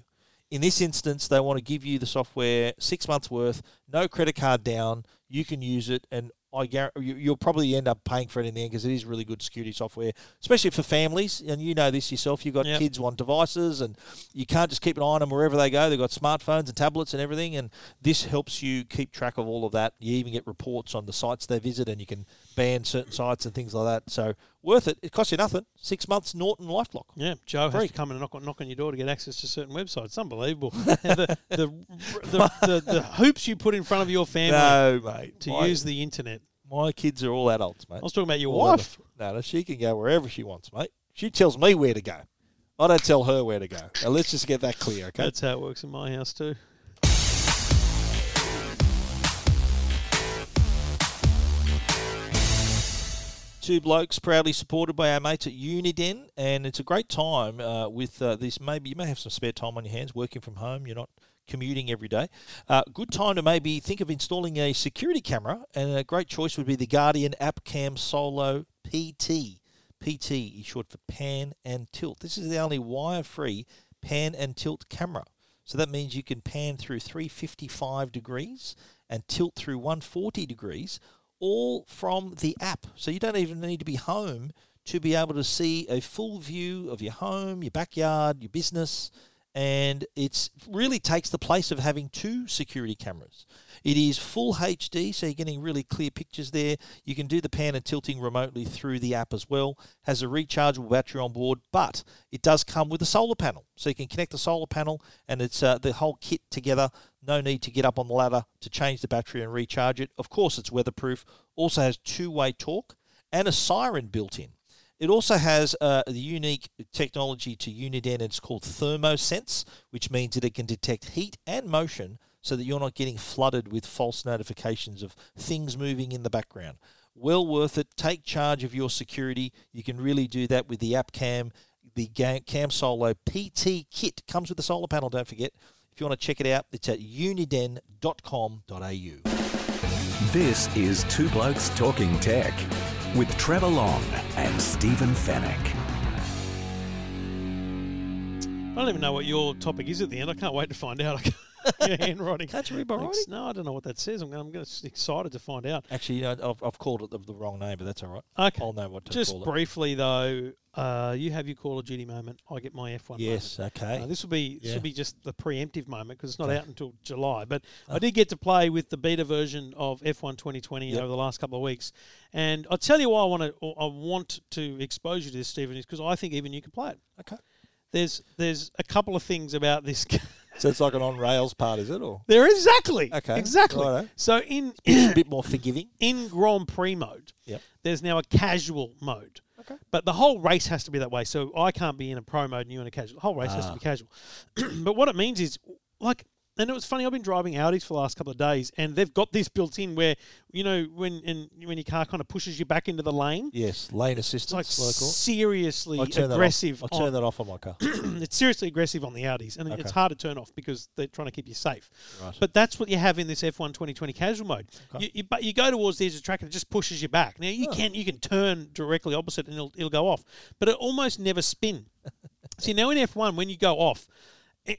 In this instance, they want to give you the software six months worth, no credit card down. You can use it, and I guarantee you, you'll probably end up paying for it in the end because it is really good security software, especially for families. And you know this yourself. You've got Yep. kids on devices, and you can't just keep an eye on them wherever they go. They've got smartphones and tablets and everything, and this helps you keep track of all of that. You even get reports on the sites they visit, and you can ban certain sites and things like that. So worth it. It costs you nothing. Six months Norton LifeLock. Yeah, Joe Free. has to come and knock on, knock on your door to get access to certain websites. It's unbelievable. <laughs> the, the, the, the, the hoops you put in front of your family No, mate. to my, use the internet. my kids are all adults, mate. I was talking about your All wife. No, no, she can go wherever she wants, mate. She tells me where to go. I don't tell her where to go. Now let's just get that clear, okay? That's how it works in my house too. Two blokes proudly supported by our mates at Uniden, and it's a great time uh, with uh, this. Maybe you may have some spare time on your hands working from home. You're not commuting every day. Uh, good time to maybe think of installing a security camera, and a great choice would be the Guardian App Cam Solo PT. PT is short for pan and tilt. This is the only wire-free pan and tilt camera. So that means you can pan through 355 degrees and tilt through 140 degrees, all from the app. So you don't even need to be home to be able to see a full view of your home, your backyard, your business, and it really takes the place of having two security cameras. It is full HD, so you're getting really clear pictures there. You can do the pan and tilting remotely through the app as well. Has a rechargeable battery on board, but it does come with a solar panel, so you can connect the solar panel and it's uh, the whole kit together. No need to get up on the ladder to change the battery and recharge it. Of course, it's weatherproof. Also has two-way talk and a siren built in. It also has uh, the unique technology to Uniden. It's called ThermoSense, which means that it can detect heat and motion so that you're not getting flooded with false notifications of things moving in the background. Well worth it. Take charge of your security. You can really do that with the app cam. The Cam Solo PT kit comes with a solar panel, don't forget. If you want to check it out, it's at uniden.com.au. This is Two Blokes Talking Tech with Trevor Long and Stephen Fenech. I don't even know what your topic is at the end. I can't wait to find out. <laughs> <laughs> your handwriting. Can't you read my writing? No, I don't know what that says. I'm, I'm gonna- excited to find out. Actually, you know, I've, I've called it the, the wrong name, but that's all right. Okay. I'll know what to Just call it. briefly though, uh, you have your Call of Duty moment. I get my F1 Yes, moment. okay. Uh, this will be this Yeah. will be just the preemptive moment because it's not Okay. out until July. But Oh. I did get to play with the beta version of F1 2020 Yep. over the last couple of weeks, and I'll tell you why I want to I want to expose you to this, Stephen, is because I think even you can play it. Okay. There's there's a couple of things about this. <laughs> So it's like an on rails part, is it? Or there exactly Okay, exactly. righto. So in a <clears throat> bit more forgiving? in Grand Prix mode, Yep. there's now a casual mode. Okay. But the whole race has to be that way. So I can't be in a pro mode and you in a casual. The whole race has to Ah. be casual. <clears throat> but what it means is, like, and it was funny. I've been driving Audis for the last couple of days, and they've got this built in where you know when and when your car kind of pushes you back into the lane. Yes, lane It's assistance. like what I call it. seriously I turn aggressive. That off. I turn on- that off on my car. <clears throat> it's seriously aggressive on the Audis, and it's hard to turn off because they're trying to keep you safe. Right. But that's what you have in this F1 2020 casual mode. Okay. You, you, but you go towards the edge of the track and it just pushes you back. Now you Oh. can you can turn directly opposite and it'll, it'll go off, but it almost never spin. <laughs> See now in F1 when you go off.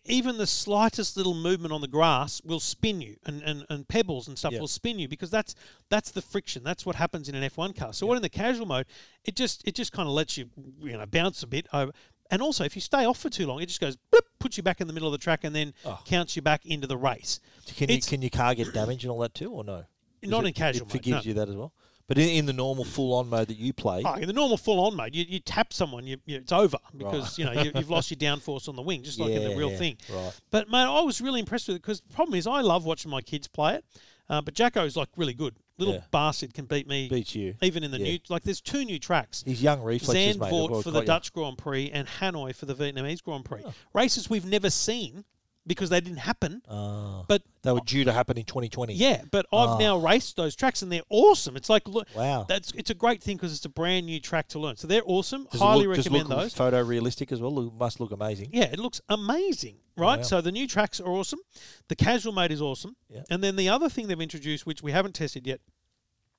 Even the slightest little movement on the grass will spin you, and, and, and pebbles and stuff Yep. will spin you because that's that's the friction. That's what happens in an F1 car. So what in the casual mode, it just it just kind of lets you you know bounce a bit over. And also, if you stay off for too long, it just goes blip, puts you back in the middle of the track, and then Oh. counts you back into the race. Can you can your car get damaged and all that too, or no? Is Not it- in casual It mode, forgives no. you that as well. But in, in the normal full on mode that you play, Oh, in the normal full on mode, you, you tap someone, you, you, it's over because you know you, you've lost your downforce on the wing, just like in the real yeah, thing. right. But mate, I was really impressed with it because the problem is I love watching my kids play it, uh, but Jacko's like really good. Little Yeah. bastard can beat me Beat you. even in the Yeah. new. Like there's two new tracks. His young reflexes, mate. have Zandvoort all for the. Dutch Grand Prix and Hanoi for the Vietnamese Grand Prix. Oh. Races we've never seen because they didn't happen. Ah. But they were due to happen in 2020. yeah, but I've Oh. now raced those tracks and they're awesome. It's like look, Wow. that's it's a great thing because it's a brand new track to learn. So they're awesome. Does it Highly look, it recommend look those. Photorealistic as well. Look, must look amazing. Yeah, it looks amazing, right? Wow. So the new tracks are awesome. The casual mode is awesome. Yeah. And then the other thing they've introduced, which we haven't tested yet,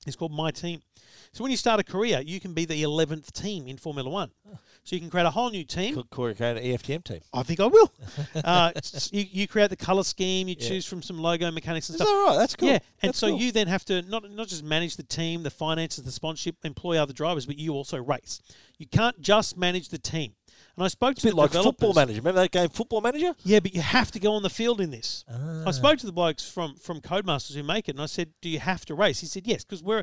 is called My Team. So when you start a career, you can be the 11th team in Formula One. So you can create a whole new team. Corey Kane, EFTM team. I think I will. <laughs> uh, you, you create the color scheme. You Yeah. choose from some logo mechanics and Is stuff. that right? That's cool. Yeah, and That's so cool. you then have to not not just manage the team, the finances, the sponsorship, employ other drivers, but you also race. You can't just manage the team. And I spoke It's to a the bit like. Football Manager. Remember that game, Football Manager? Yeah, but you have to go on the field in this. Ah. I spoke to the blokes from from Codemasters who make it, and I said, "Do you have to race?" He said, "Yes, because we're."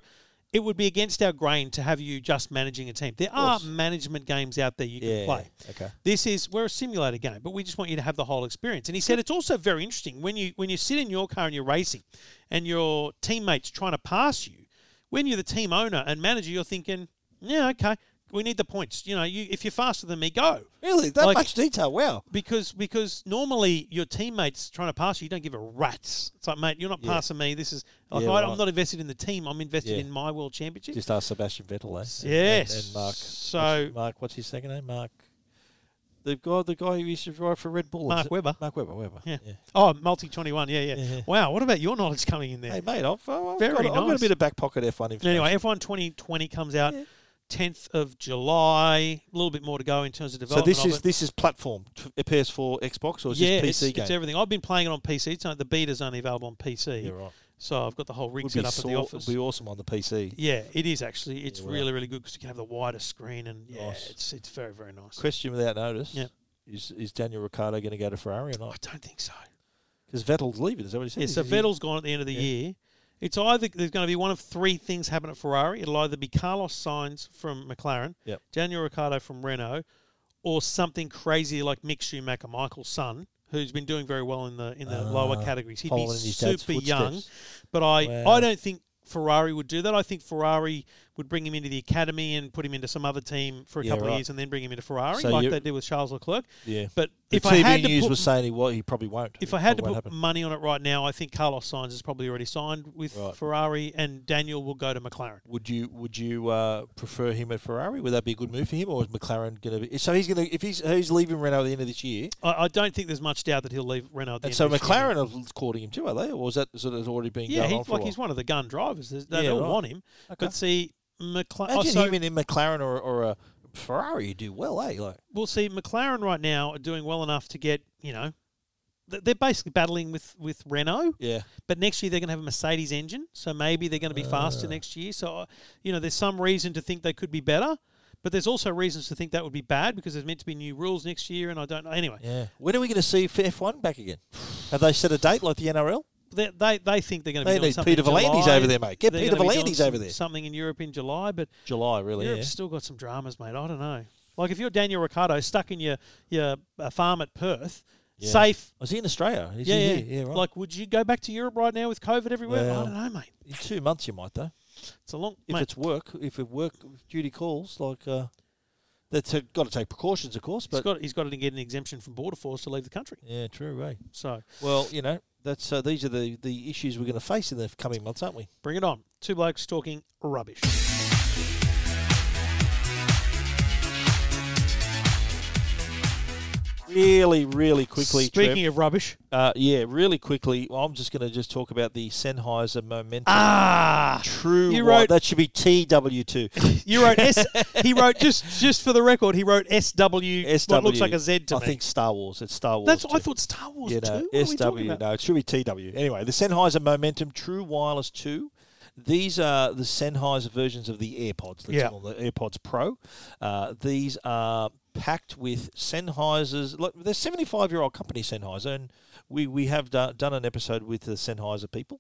It would be against our grain to have you just managing a team. There are management games out there you can Yeah. play. Okay. This is we're a simulator game, but we just want you to have the whole experience. And he said it's also very interesting when you when you sit in your car and you're racing, and your teammates trying to pass you. When you're the team owner and manager, you're thinking, yeah, okay, we need the points. You know, you if you're faster than me, go Really? That Like- much detail? Wow. because because normally your teammates trying to pass you, you don't give a rat's. It's like, mate, you're not Yeah. passing me. This is like Yeah, I, right. I'm not invested in the team. I'm invested Yeah. in my world championship. Just ask Sebastian Vettel, eh? Yes. And, and Mark. So what's, Mark, what's his second name? Mark. The guy, the guy who used to drive for Red Bull. Mark Webber. Mark Webber. Webber. yeah. Oh, multi twenty one. Yeah, yeah, Yeah, yeah. Wow. What about your knowledge coming in there? Hey, mate, I've, I've, Very got, I've got a bit of back pocket F1 information. Anyway, F1 2020 comes out Yeah. 10th of July. A little bit more to go in terms of development. so this is this is platform t- PS4, Xbox, or is yeah, this PC it's, game? it's everything. I've been playing it on PC. Only, the beta's only available on PC. yeah, right. So I've got the whole rig set up at the saw- office. would be awesome on the PC. Yeah, it is actually. It's Yeah, really, really good because you can have the wider screen and yeah, Nice. it's it's very, very nice. Question without notice. Yeah. Is is Daniel Ricciardo going to go to Ferrari or I don't think so. Because Vettel's leaving. Is that what he said? Yeah, so Vettel's gone at the end of the year. It's either there's going to be one of three things happen at Ferrari. It'll either be Carlos Sainz from McLaren, Yep. Daniel Ricciardo from Renault, or something crazy like Mick Schumacher, Michael's son, who's been doing very well in the in the lower Ah, categories. He'd be following in his dad's super young, but I Wow. I don't think Ferrari would do that. I think Ferrari would bring him into the academy and put him into some other team for a Yeah, couple right. of years and then bring him into Ferrari, So like they did with Charles Leclerc. Yeah. But The if I had TV to news put was saying he, well, he probably won't. if I had to put happen. money on it right now, I think Carlos Sainz is probably already signed with Right. Ferrari, and Daniel will go to McLaren. Would you would you uh, prefer him at Ferrari? Would that be a good move for him, or is McLaren going to be? So he's going to if he's he's leaving Renault at the end of this year, I, I don't think there's much doubt that he'll leave Renault. At the and end so of this year. McLaren are courting him too, are they, or is that sort of already been yeah, going he, on for like he's one of the gun drivers. They Yeah, all right. want him, Okay. but see, McLaren. Oh, Imagine so, him in, in McLaren or, or a Ferrari, you do well, eh? Like we'll see. McLaren right now are doing well enough to get you know. th- They're basically battling with, with Renault, yeah, but next year they're going to have a Mercedes engine, so maybe they're going to be faster Ah. next year. So, uh, you know, there's some reason to think they could be better, but there's also reasons to think that would be bad because there's meant to be new rules next year, and I don't know. Anyway, yeah. When are we going to see F one back again? Have they set a date like the NRL? They, they, they think they're going to They be doing need something Peter July. over there, mate. Get They're Peter gonna be doing V'landys some- over there. Something in Europe in July, but July, really? Europe's Yeah. still got some dramas, mate. I don't know. Like if you're Daniel Ricciardo stuck in your your uh, farm at Perth, Yeah. safe. Was he in Australia? Is yeah, yeah. here? yeah, right. Like, would you go back to Europe right now with COVID everywhere? Well, I don't know, mate. in two months, you might though. It's a long. If mate, it's work, if it work duty calls, like uh, that's got to take precautions, of course. he's But got he's got to get an exemption from Border Force to leave the country. yeah, true, right? So Well, you know, that's uh, these are the the issues we're going to face in the coming months, aren't we? bring it on. Two blokes talking rubbish. Really, really quickly. Speaking of rubbish, uh, yeah, really quickly. Well, I'm just going to just talk about the Sennheiser Momentum. ah, True. you wrote- that should be TW2. <laughs> you wrote S. he wrote just just for the record, he wrote SW. SW. What looks like a Z to I me. think Star Wars. It's Star Wars. That's I thought Star Wars you too. know, What are we talking SW. No, it should be TW. Anyway, the Sennheiser Momentum True Wireless 2. These are the Sennheiser versions of the AirPods. Let's Yeah. call the AirPods Pro. Uh, these are packed with Sennheisers. Look, they're seventy-five-year-old company Sennheiser, and we we have done, done an episode with the Sennheiser people,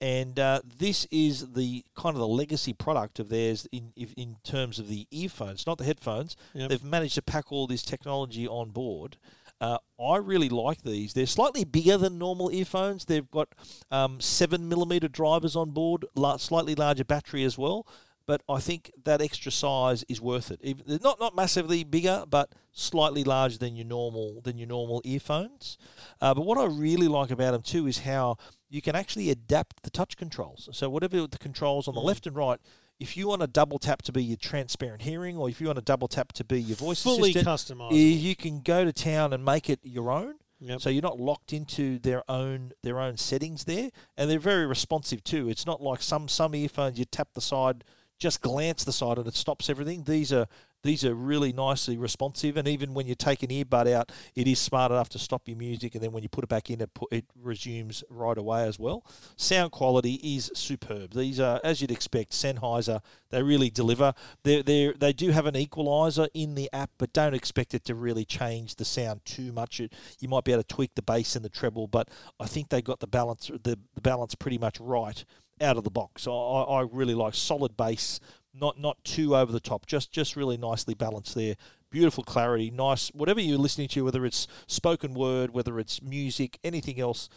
and uh, this is the kind of the legacy product of theirs in if- in terms of the earphones, not the headphones. Yep. They've managed to pack all this technology on board. Uh, I really like these. They're slightly bigger than normal earphones. They've got um, seven millimeter drivers on board, la- slightly larger battery as well. But I think that extra size is worth it. Even, they're not not massively bigger, but slightly larger than your normal than your normal earphones. Uh, but what I really like about them too is how you can actually adapt the touch controls. So whatever the controls on the left and right, if you want a double tap to be your transparent hearing, or if you want a double tap to be your voice Fully assistant, customizable. you can go to town and make it your own. Yep. So you're not locked into their own their own settings there, and they're very responsive too. It's not like some some earphones you tap the side, just glance the side, and it stops everything. These are these are really nicely responsive, and even when you take an earbud out, it is smart enough to stop your music, and then when you put it back in, it put, it resumes right away as well. Sound quality is superb. These are, as you'd expect, Sennheiser. They really deliver. They they they do have an equalizer in the app, but don't expect it to really change the sound too much. It, you might be able to tweak the bass and the treble, but I think they got the balance the, the balance pretty much right out of the box. I, I really like solid bass, not not too over the top, just just really nicely balanced there. Beautiful clarity, nice. Whatever you're listening to, whether it's spoken word, whether it's music, anything else,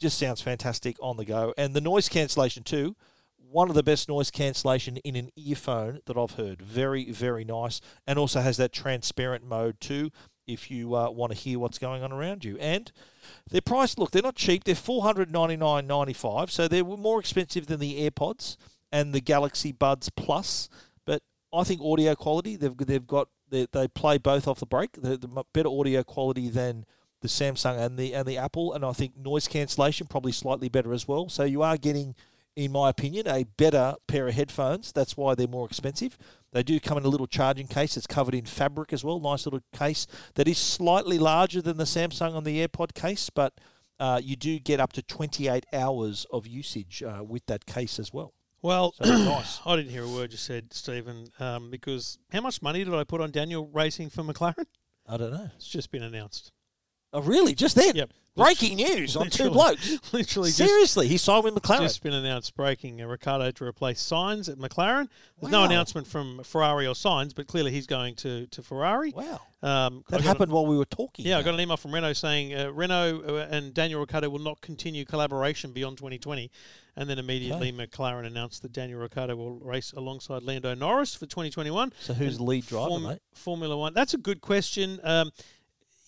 just sounds fantastic on the go. And the noise cancellation too, one of the best noise cancellation in an earphone that I've heard. Very very nice, and also has that transparent mode too. If you uh, want to hear what's going on around you, and their price, look, they're not cheap. They're four hundred ninety nine ninety five, so they're more expensive than the AirPods and the Galaxy Buds Plus. But I think audio quality they've they've got they, they play both off the break. They're, the better audio quality than the Samsung and the and the Apple, and I think noise cancellation probably slightly better as well. So you are getting, in my opinion, a better pair of headphones. That's why they're more expensive. They do come in a little charging case. It's covered in fabric as well. Nice little case that is slightly larger than the Samsung on the AirPod case, but uh, you do get up to 28 hours of usage uh, with that case as well. Well, So nice. <clears throat> I didn't hear a word you said, Stephen, um, because how much money did I put on Daniel racing for McLaren? I don't know. It's just been announced. Oh, really? Just then? Yep. Breaking news on two blokes. <laughs> Literally just Seriously, he signed with McLaren. just been announced breaking uh, Ricciardo to replace Sainz at McLaren. There's no announcement from Ferrari or Sainz, but clearly he's going to, to Ferrari. wow. Um, That happened while we were talking. A, yeah, I got an email from Renault saying uh, Renault uh, and Daniel Ricciardo will not continue collaboration beyond 2020. And then immediately McLaren announced that Daniel Ricciardo will race alongside Lando Norris for 2021. So who's lead driver, Form- mate? Formula One. That's a good question. Um,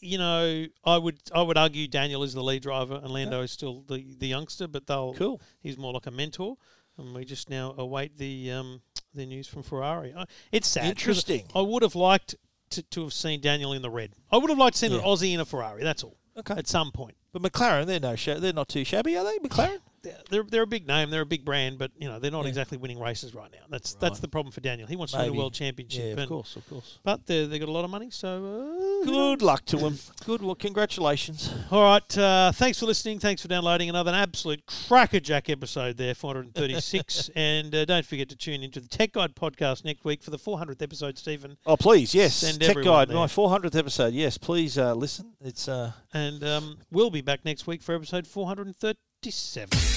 you know, I would I would argue Daniel is the lead driver and Lando is still the, the youngster, but they'll Cool. he's more like a mentor. And we just now await the um, the news from Ferrari. It's sad. Interesting. I would have liked to, to have seen Daniel in the red. I would have liked to see an Aussie in a Ferrari. That's all. Okay. At some point. But McLaren, they're no, sha- they're not too shabby, are they? McLaren. They're- They're, a big name. They're a big brand, but you know they're not Yeah. exactly winning races right now. That's that's the problem for Daniel. He wants to win Maybe. a world championship. Yeah, of and- course, of course. But they they got a lot of money, so uh, <laughs> Good luck to him. Good. Congratulations. All right. Uh, thanks for listening. Thanks for downloading another absolute crackerjack episode there, 436. <laughs> and uh, don't forget to tune into the Tech Guide podcast next week for the 400th episode, Stephen. Oh, please, yes. Send Tech Guide, there. my 400th episode. Yes, please uh, listen. It's uh, And um, we'll be back next week for episode 437.